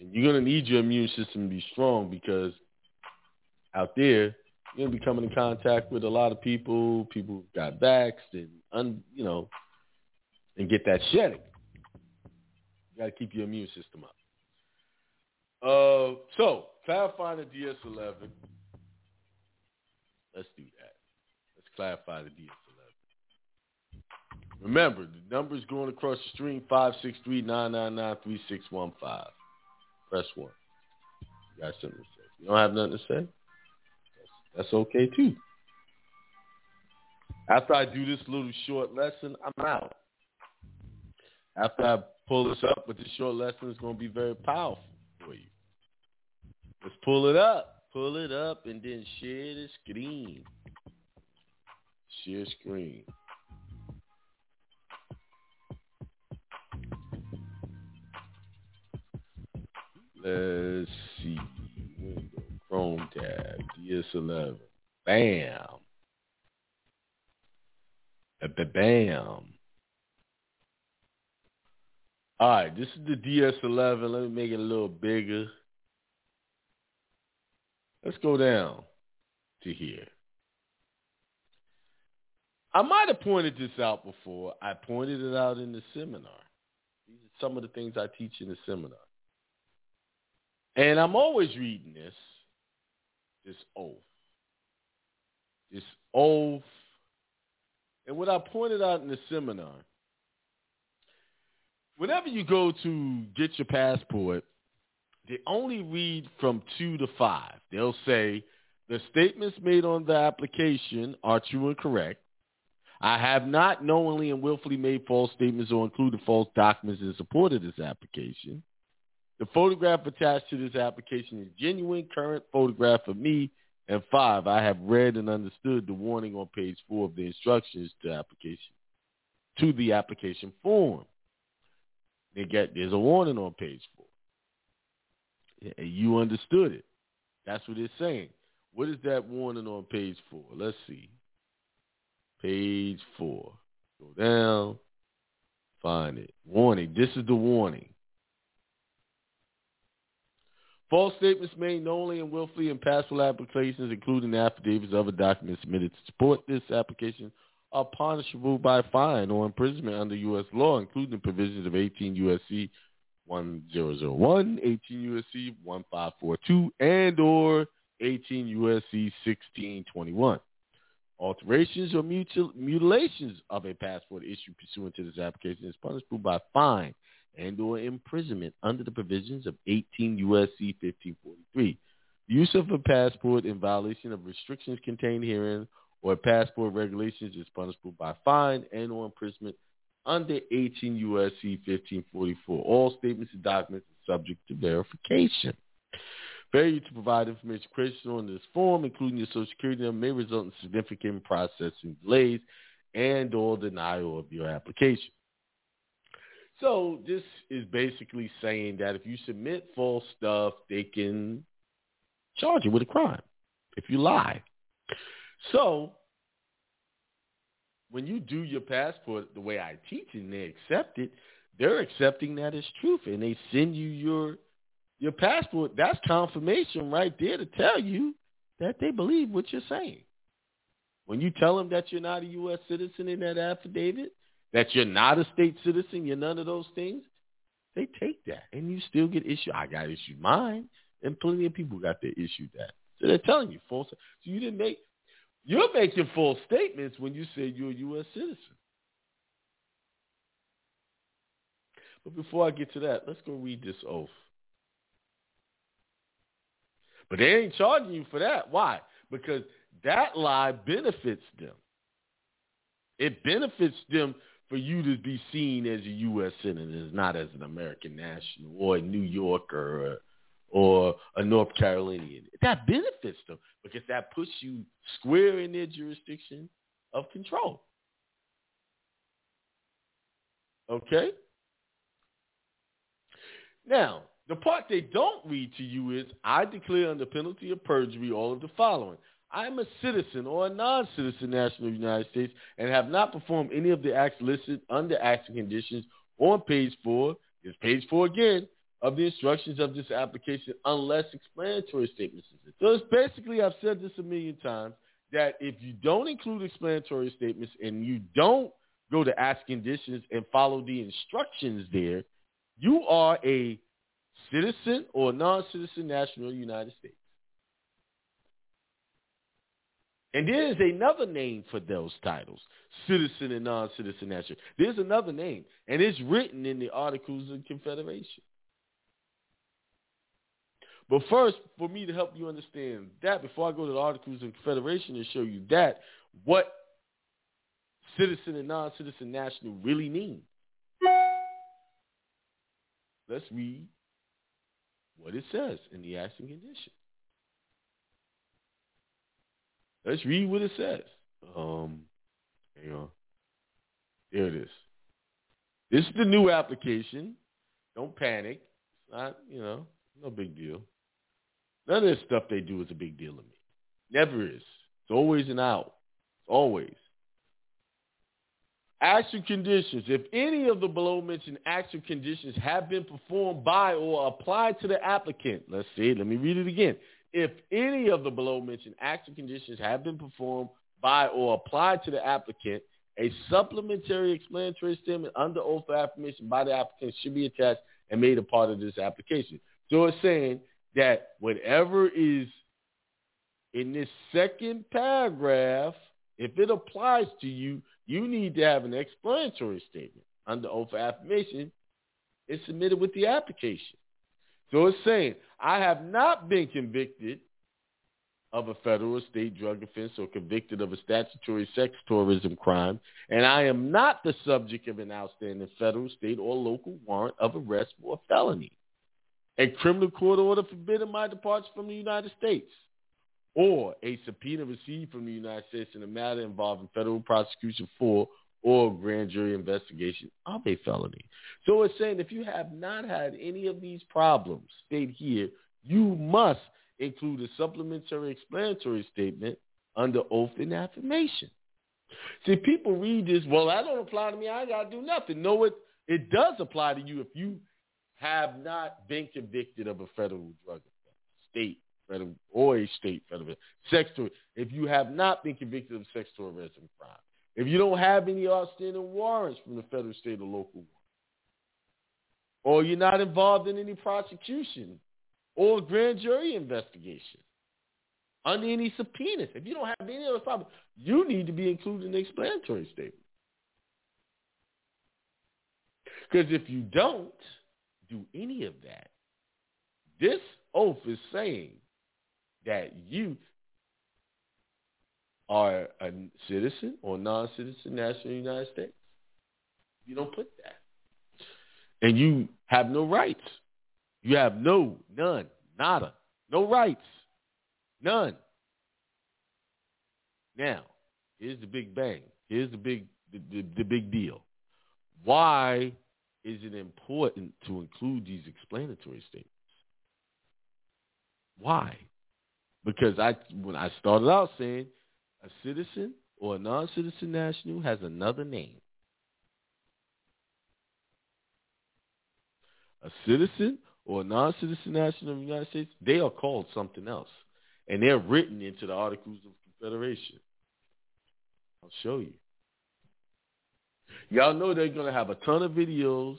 And you're going to need your immune system to be strong because out there, you're to be coming in contact with a lot of people, people who got vaxxed and, un, you know, and get that shedding. You got to keep your immune system up. Uh, so, clarify the DS11. Let's do that. Let's clarify the DS11. Remember, the number is going across the stream, 563-999-3615. Press 1. You got something to say. You don't have nothing to say? That's, okay, too. After I do this little short lesson, I'm out. After I pull this up with the short lesson, it's going to be very powerful for you. Let's pull it up. Pull it up and then share the screen. Share screen. Let's see. Chrome tab, DS11. Bam. Bam. All right, this is the DS11. Let me make it a little bigger. Let's go down to here. I might have pointed this out before. I pointed it out in the seminar. These are some of the things I teach in the seminar. And I'm always reading this, this oath. This oath. And what I pointed out in the seminar, whenever you go to get your passport, they only read from two to five. They'll say, the statements made on the application are true and correct. I have not knowingly and willfully made false statements or included false documents in support of this application. The photograph attached to this application is genuine current photograph of me. And five, I have read and understood the warning on page four of the instructions to application to the application form. They get there's a warning on page four. You understood it. That's what it's saying. What is that warning on page four? Let's see. Page four. Go down. Find it. Warning. This is the warning. False statements made knowingly and willfully in pastoral applications, including affidavits, or other documents submitted to support this application, are punishable by fine or imprisonment under U.S. law, including provisions of 18 U.S.C. 1001, 18 U.S.C. 1542, and or 18 U.S.C. 1621. Alterations or mutil- mutilations of a passport issued pursuant to this application is punishable by fine and or imprisonment under the provisions of 18 U.S.C. 1543. Use of a passport in violation of restrictions contained herein or passport regulations is punishable by fine and or imprisonment under 18 U.S.C. 1544. All statements and documents are subject to verification. Failure to provide information creation on this form, including your social security number, may result in significant processing delays and or denial of your application. So this is basically saying that if you submit false stuff, they can charge you with a crime if you lie. So when you do your passport the way I teach and they accept it, they're accepting that as truth and they send you your your passport. That's confirmation right there to tell you that they believe what you're saying. When you tell them that you're not a U.S. citizen in that affidavit, that you're not a state citizen, you're none of those things, they take that and you still get issued. I got issued mine, and plenty of people got their issued that. So they're telling you false. So you didn't make. You're making false statements when you say you're a U.S. citizen. But before I get to that, let's go read this oath. But they ain't charging you for that. Why? Because that lie benefits them. It benefits them for you to be seen as a U.S. citizen, not as an American national or a New Yorker or, or a North Carolinian. That benefits them because that puts you square in their jurisdiction of control. Okay? Now, the part they don't read to you is, I declare under penalty of perjury all of the following. I am a citizen or a non-citizen national of the United States and have not performed any of the acts listed under acts and conditions on page four, is page four again, of the instructions of this application unless explanatory statements So it's basically, I've said this a million times, that if you don't include explanatory statements and you don't go to acts conditions and follow the instructions there, you are a citizen or non-citizen national of the United States. And there is another name for those titles, citizen and non-citizen national. There's another name, and it's written in the Articles of Confederation. But first, for me to help you understand that, before I go to the Articles of Confederation and show you that, what citizen and non-citizen national really mean. Let's read what it says in the Acts and Conditions. Let's read what it says. Um, hang on. There it is. This is the new application. Don't panic. It's not, you know, no big deal. None of this stuff they do is a big deal to me. Never is. It's always an out. It's Always. Action conditions. If any of the below mentioned action conditions have been performed by or applied to the applicant, let's see, let me read it again if any of the below mentioned acts conditions have been performed by or applied to the applicant, a supplementary explanatory statement under oath of affirmation by the applicant should be attached and made a part of this application. So it's saying that whatever is in this second paragraph, if it applies to you, you need to have an explanatory statement under oath of affirmation. It's submitted with the application. So it's saying, I have not been convicted of a federal or state drug offense or convicted of a statutory sex tourism crime, and I am not the subject of an outstanding federal, state, or local warrant of arrest for a felony. A criminal court order forbidding my departure from the United States, or a subpoena received from the United States in a matter involving federal prosecution for or grand jury investigation of a felony. So it's saying if you have not had any of these problems state here, you must include a supplementary explanatory statement under oath and affirmation. See, people read this, well, that don't apply to me. I got to do nothing. No, it, it does apply to you if you have not been convicted of a federal drug offense, state, federal, or a state federal sex tourism. If you have not been convicted of sex tourism crime. If you don't have any outstanding warrants from the federal, state, or local or you're not involved in any prosecution or grand jury investigation under any subpoenas, if you don't have any of those problems, you need to be included in the explanatory statement. Because if you don't do any of that, this oath is saying that you are a citizen or non-citizen national of the United States. You don't put that. And you have no rights. You have no, none, nada, no rights. None. Now, here's the big bang. Here's the big the, the, the big deal. Why is it important to include these explanatory statements? Why? Because I when I started out saying a citizen or a non-citizen national has another name. A citizen or a non-citizen national of the United States, they are called something else. And they're written into the Articles of Confederation. I'll show you. Y'all know they're going to have a ton of videos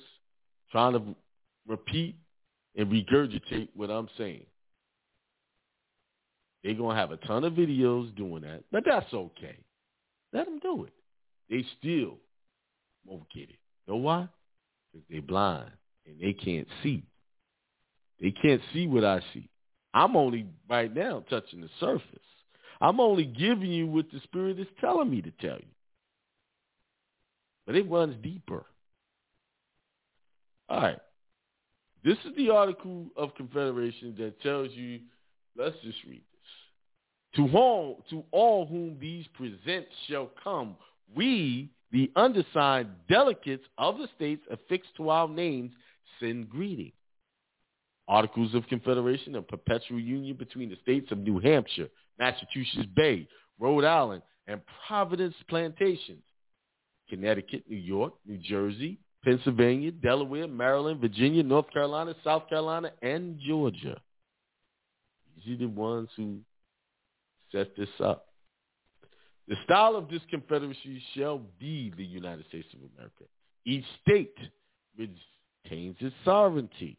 trying to repeat and regurgitate what I'm saying. They're going to have a ton of videos doing that, but that's okay. Let them do it. They still won't get it. Know why? Because they're blind and they can't see. They can't see what I see. I'm only right now touching the surface. I'm only giving you what the Spirit is telling me to tell you. But it runs deeper. All right. This is the article of Confederation that tells you, let's just read. To all, to all whom these presents shall come, we, the undersigned delegates of the states affixed to our names, send greeting. Articles of Confederation and perpetual union between the states of New Hampshire, Massachusetts Bay, Rhode Island, and Providence Plantations, Connecticut, New York, New Jersey, Pennsylvania, Delaware, Maryland, Virginia, North Carolina, South Carolina, and Georgia. These are the ones who set this up. The style of this confederacy shall be the United States of America. Each state retains its sovereignty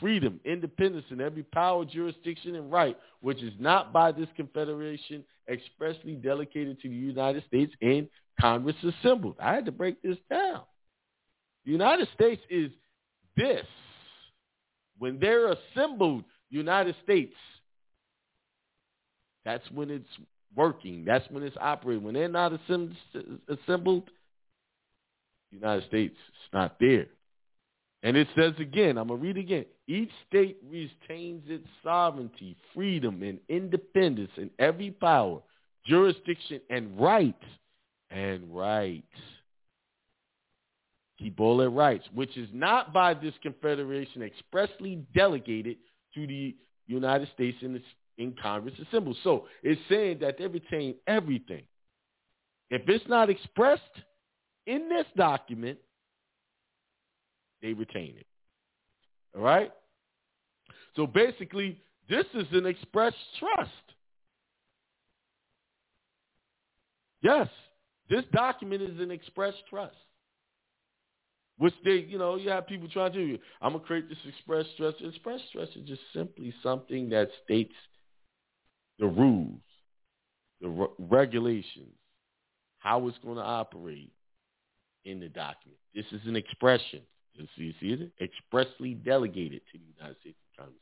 freedom, independence, and every power, jurisdiction, and right which is not by this confederation expressly delegated to the United States and Congress assembled. I had to break this down. The United States is this. When they're assembled, United States, that's when it's working. That's when it's operating. When they're not assembled, United States is not there. And it says again, I'm going to read again. Each state retains its sovereignty, freedom, and independence in every power, jurisdiction, and right. And right. Keep all their rights, which is not by this confederation expressly delegated to the United States in, the, in Congress assembled. So it's saying that they retain everything. If it's not expressed in this document, they retain it. All right? So basically, this is an express trust. Yes, this document is an express trust. Which they, you know, you have people trying to. I'm gonna create this express trust. Express trust is just simply something that states the rules, the re- regulations, how it's going to operate in the document. This is an expression. You see, you see it? Expressly delegated to the United States Congress.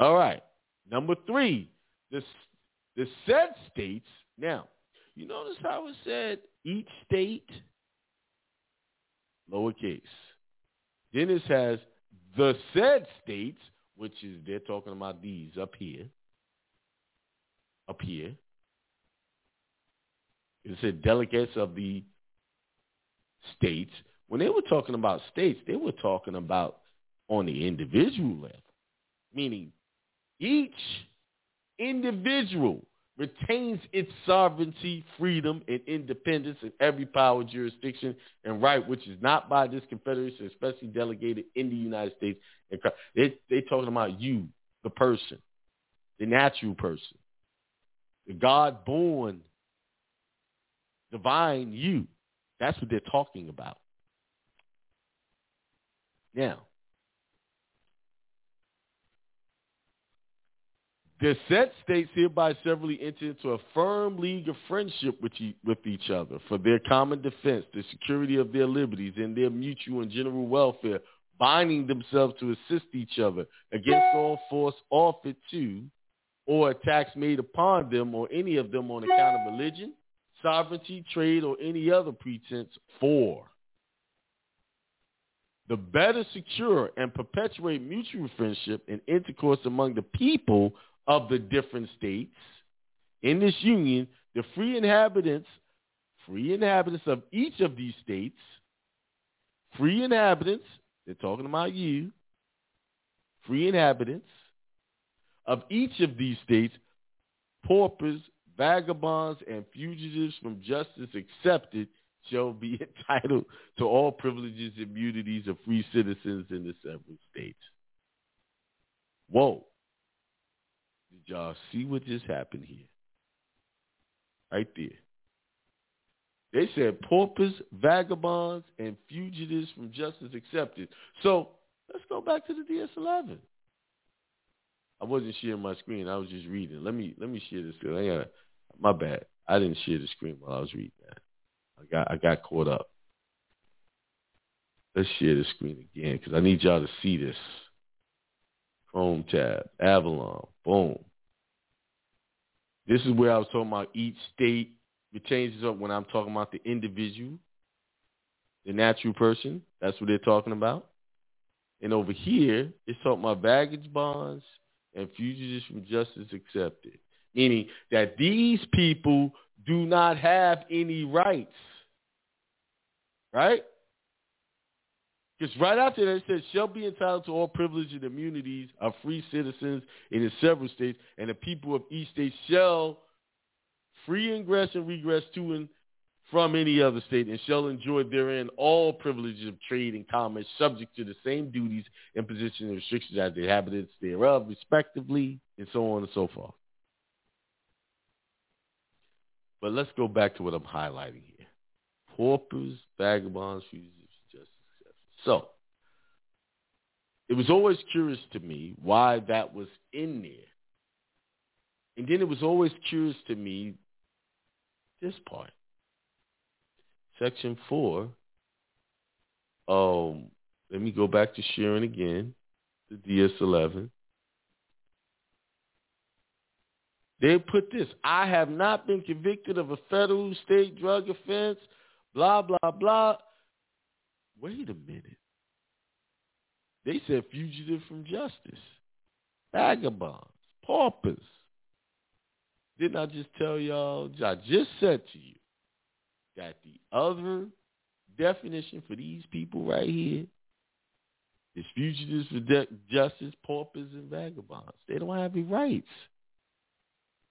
All right. Number three, the, the said states. Now, you notice how it said each state, lowercase. Then it says the said states, which is they're talking about these up here. Up here. It said delegates of the states when they were talking about states, they were talking about on the individual level, meaning each individual retains its sovereignty, freedom, and independence in every power, jurisdiction, and right, which is not by this confederation, especially delegated in the United States. They they talking about you, the person, the natural person, the God-born, divine you. That's what they're talking about. Now, The said states hereby severally enter into a firm league of friendship with, with each other for their common defense, the security of their liberties, and their mutual and general welfare, binding themselves to assist each other against all force offered to or attacks made upon them or any of them on account of religion, sovereignty, trade, or any other pretense for. The better secure and perpetuate mutual friendship and intercourse among the people of the different states in this union, the free inhabitants, free inhabitants of each of these states, free inhabitants, they're talking about you, free inhabitants of each of these states, paupers, vagabonds, and fugitives from justice accepted shall be entitled to all privileges and immunities of free citizens in the several states. Whoa. Did y'all see what just happened here? Right there. They said paupers, vagabonds, and fugitives from justice accepted. So let's go back to the DS11. I wasn't sharing my screen. I was just reading. Let me let me share this. I got my bad. I didn't share the screen while I was reading that. I got I got caught up. Let's share the screen again because I need y'all to see this. Chrome tab, Avalon, boom. This is where I was talking about each state. It changes up when I'm talking about the individual, the natural person. That's what they're talking about. And over here, it's talking about vagabonds and fugitives from justice accepted, meaning that these people do not have any rights. Right? Because right after that it says, shall be entitled to all privileges and immunities of free citizens in the several states, and the people of each state shall free ingress and regress to and from any other state, and shall enjoy therein all privileges of trade and commerce, subject to the same duties, impositions, and restrictions as the inhabitants thereof, respectively, and so on and so forth. But let's go back to what I'm highlighting here. Paupers, vagabonds, fugitives, so it was always curious to me why that was in there. And then it was always curious to me this part. Section four. Um, let me go back to sharing again, the DS11. They put this, I have not been convicted of a federal state drug offense, blah, blah, blah. Wait a minute. They said fugitive from justice, vagabonds, paupers. Didn't I just tell y'all? I just said to you that the other definition for these people right here is fugitives for de- justice, paupers, and vagabonds. They don't have any rights.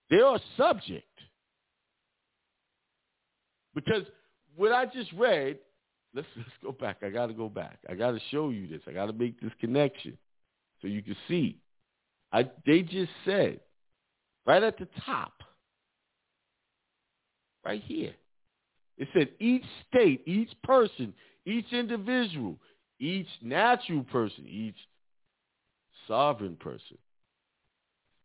They are subject. Because what I just read let's let's go back. I got to go back. I got to show you this. I got to make this connection so you can see. I they just said right at the top, right here. It said each state, each person, each individual, each natural person, each sovereign person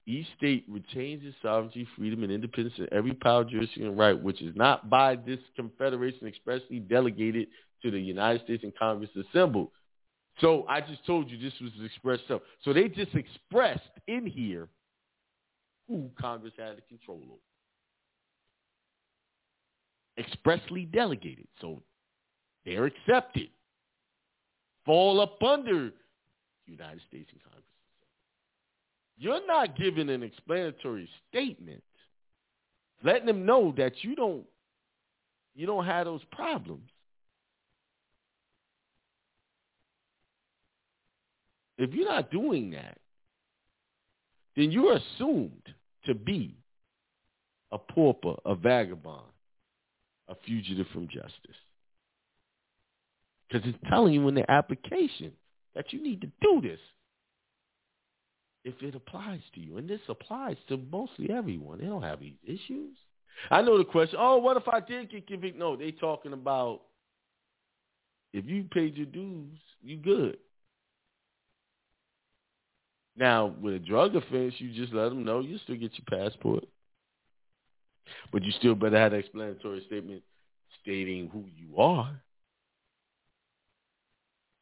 each state retains its sovereignty, freedom, and independence in every power, jurisdiction, and right, which is not by this confederation expressly delegated to the United States and Congress assembled. So I just told you this was expressed stuff. So they just expressed in here who Congress had the control over. Expressly delegated. So they're accepted. Fall up under United States and Congress. You're not giving an explanatory statement, letting them know that you don't you don't have those problems. If you're not doing that, then you're assumed to be a pauper, a vagabond, a fugitive from justice. Because it's telling you in the application that you need to do this if it applies to you. And this applies to mostly everyone. They don't have these issues. I know the question, oh, what if I did get convicted? No, they talking about if you paid your dues, you good. Now, with a drug offense, you just let them know you still get your passport. But you still better have an explanatory statement stating who you are.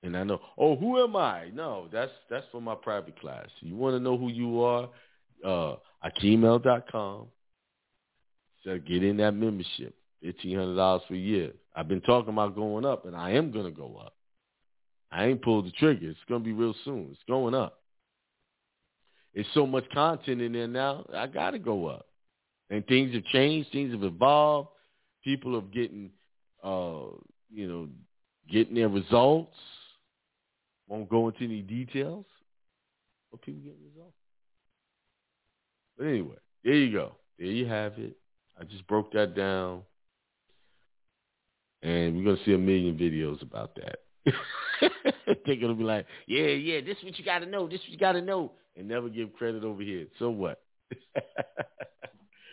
And I know, oh, who am I? No, that's that's for my private class. You want to know who you are? Uh, Akiemel.com. So get in that membership, fifteen hundred dollars for a year. I've been talking about going up, and I am gonna go up. I ain't pulled the trigger. It's gonna be real soon. It's going up. It's so much content in there now. I gotta go up. And things have changed. Things have evolved. People are getting, uh, you know, getting their results. Won't go into any details. But people getting results. But anyway, there you go. There you have it. I just broke that down. And we're going to see a million videos about that. They're going to be like, yeah, yeah, this is what you got to know. This is what you got to know. And never give credit over here. So what?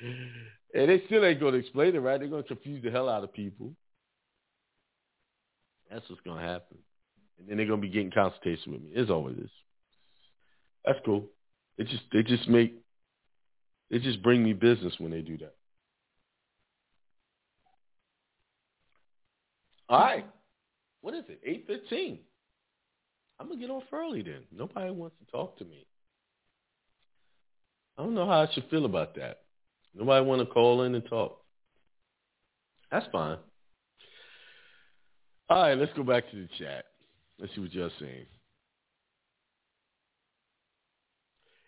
and they still ain't going to explain it, right? They're going to confuse the hell out of people. That's what's going to happen. And then they're going to be getting consultation with me. As always is. That's cool. It just they just make they just bring me business when they do that. All right. What is it? Eight fifteen. I'm gonna get off early then. Nobody wants to talk to me. I don't know how I should feel about that. Nobody want to call in and talk. That's fine. All right, let's go back to the chat. Let's see what y'all saying.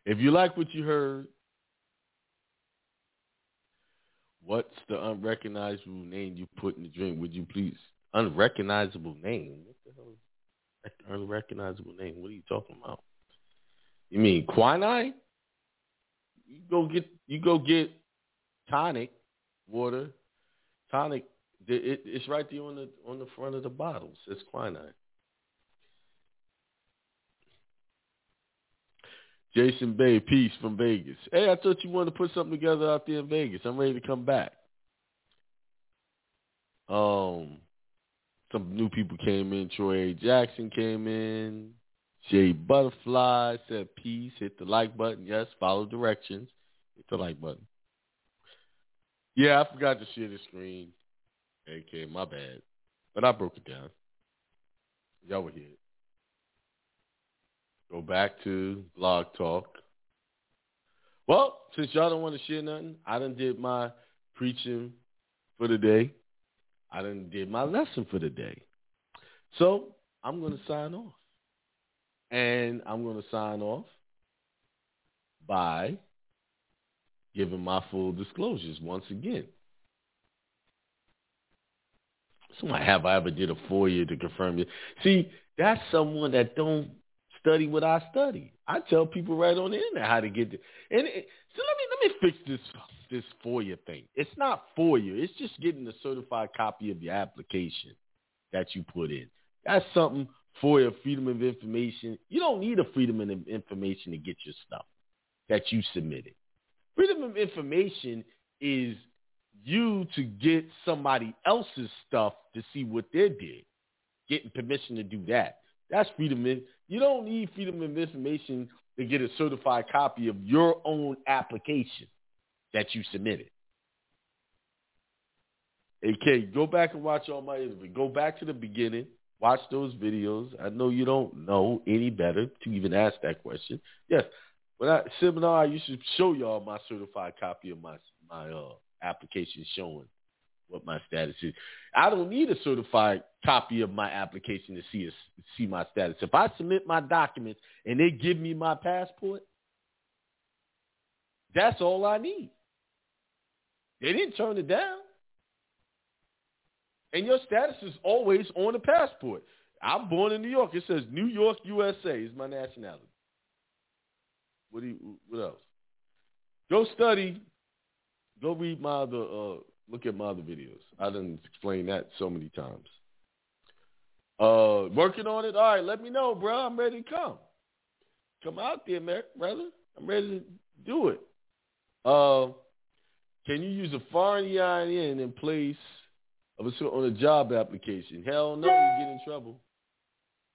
If you like what you heard, what's the unrecognizable name you put in the drink? Would you please unrecognizable name. What the hell is unrecognizable name? What are you talking about? You mean quinine? You go get you go get tonic water, tonic. It, it's right there on the on the front of the bottles. It's quinine. Jason Bay, peace from Vegas. Hey, I thought you wanted to put something together out there in Vegas. I'm ready to come back. Um, some new people came in. Troy A. Jackson came in. Jay Butterfly said peace. Hit the like button. Yes, follow directions. Hit the like button. Yeah, I forgot to share the screen. AK, my bad. But I broke it down. Y'all were here. Go back to Blog Talk. Well, since y'all don't want to share nothing, I done did my preaching for the day. I done did my lesson for the day. So I'm going to sign off. And I'm going to sign off by giving my full disclosures once again. So I have I ever did a FOIA to confirm it? See, that's someone that don't study what I study. I tell people right on the internet how to get it. And it, so let me let me fix this this FOIA thing. It's not FOIA. It's just getting a certified copy of your application that you put in. That's something FOIA, Freedom of Information. You don't need a Freedom of Information to get your stuff that you submitted. Freedom of Information is you to get somebody else's stuff to see what they did, getting permission to do that. That's freedom. You don't need freedom of information to get a certified copy of your own application that you submitted. Okay, go back and watch all my interview. Go back to the beginning. Watch those videos. I know you don't know any better to even ask that question. Yes, when I seminar, I used to show y'all my certified copy of my my uh, application showing what my status is. I don't need a certified copy of my application to see a, see my status. If I submit my documents and they give me my passport, that's all I need. They didn't turn it down. And your status is always on the passport. I'm born in New York. It says New York, USA is my nationality. What do you, what else? Go study. Go read my other uh, Look at my other videos. I didn't explain that so many times. Uh, working on it. All right, let me know, bro. I'm ready to come. Come out there, brother. I'm ready to do it. Uh, can you use a foreign EIN in place of a on a job application? Hell no, you get in trouble.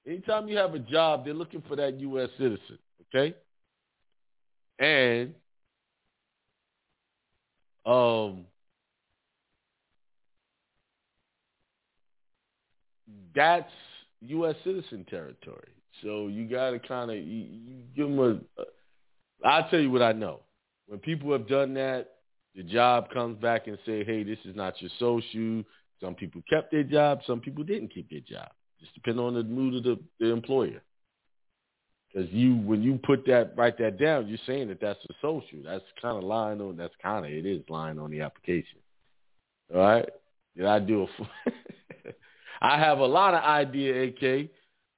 Anytime you have a job, they're looking for that U.S. citizen. Okay, And um that's U.S. citizen territory. So you got to kind of you, you give them a. I'll tell you what I know. When people have done that, the job comes back and say, "Hey, this is not your social." Some people kept their job. Some people didn't keep their job. Just depending on the mood of the, the employer. Because you, when you put that, write that down, you're saying that that's a social. That's kind of lying on. That's kind of it is lying on the application. All right. Did I do a? I have a lot of idea, AK.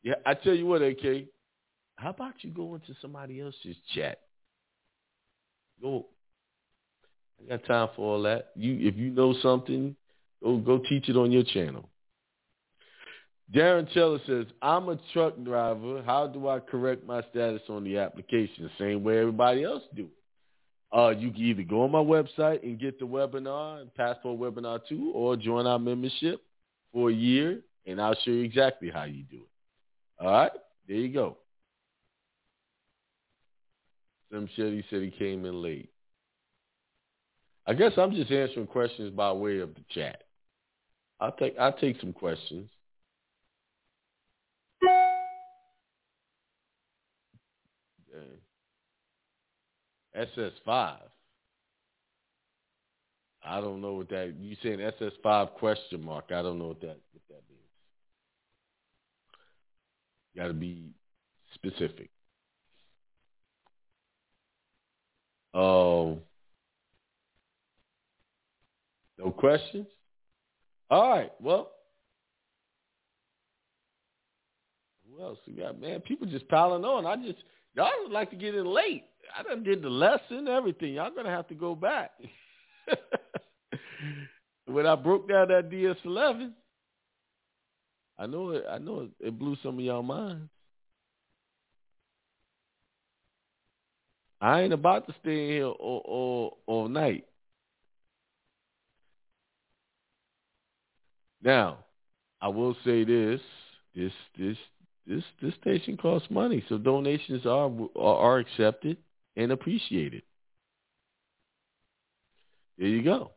Yeah, I tell you what, AK. How about you go into somebody else's chat? Go. I got time for all that. You, if you know something, go go teach it on your channel. Darren Teller says, I'm a truck driver. How do I correct my status on the application? The same way everybody else do. Uh, you can either go on my website and get the webinar, Passport Webinar 2, or join our membership for a year, and I'll show you exactly how you do it. All right? There you go. Slim Shetty said he came in late. I guess I'm just answering questions by way of the chat. I'll take I'll take some questions. SS5. I don't know what that. You saying SS5 question mark? I don't know what that what that means. Got to be specific. Oh, no questions. All right. Well, who else we got? Man, people just piling on. I just y'all would like to get in late. I done did the lesson, everything. Y'all gonna have to go back. when I broke down that DS11, I know it. I know it, it blew some of y'all minds. I ain't about to stay here all, all, all night. Now, I will say this: this this this this station costs money, so donations are are accepted and appreciated. There you go.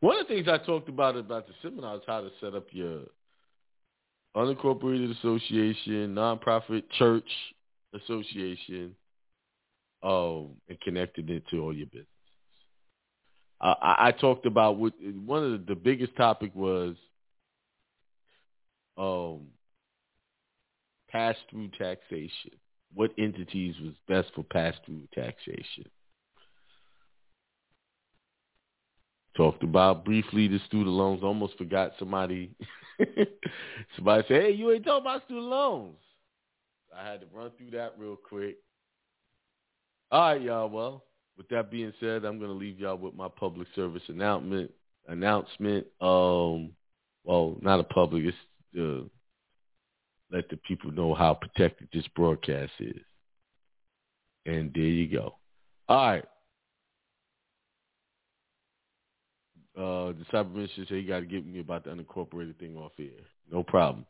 One of the things I talked about about the seminar is how to set up your unincorporated association, nonprofit church association, um, and connecting it to all your business. Uh, I, I, talked about what one of the, the biggest topic was um, pass through taxation. What entities was best for pass through taxation? Talked about briefly the student loans. Almost forgot somebody. somebody said, "Hey, you ain't talking about student loans." I had to run through that real quick. All right, y'all. Well, with that being said, I'm going to leave y'all with my public service announcement. Announcement. Um, well, not a public. It's to let the people know how protected this broadcast is. And there you go. All right. Uh, the cyberminister said he got to get me about the unincorporated thing off here. No problem.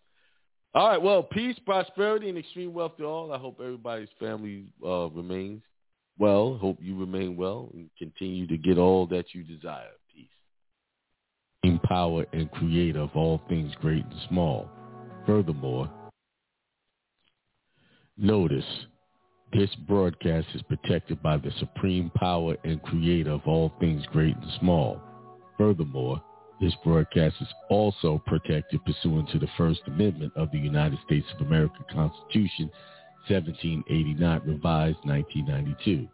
All right. Well, peace, prosperity, and extreme wealth to all. I hope everybody's family uh, remains well. Hope you remain well and continue to get all that you desire. Peace. Empower and creator of all things great and small. Furthermore, notice this broadcast is protected by the supreme power and creator of all things great and small. Furthermore, this broadcast is also protected pursuant to the First Amendment of the United States of America Constitution, 1789, revised 1992.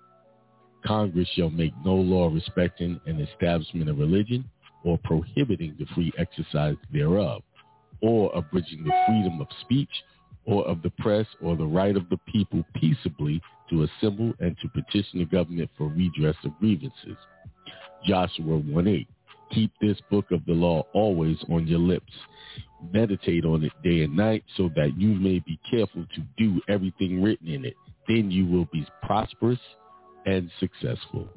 Congress shall make no law respecting an establishment of religion or prohibiting the free exercise thereof, or abridging the freedom of speech or of the press or the right of the people peaceably to assemble and to petition the government for redress of grievances. Joshua 1-8. Keep this book of the law always on your lips. Meditate on it day and night so that you may be careful to do everything written in it. Then you will be prosperous and successful.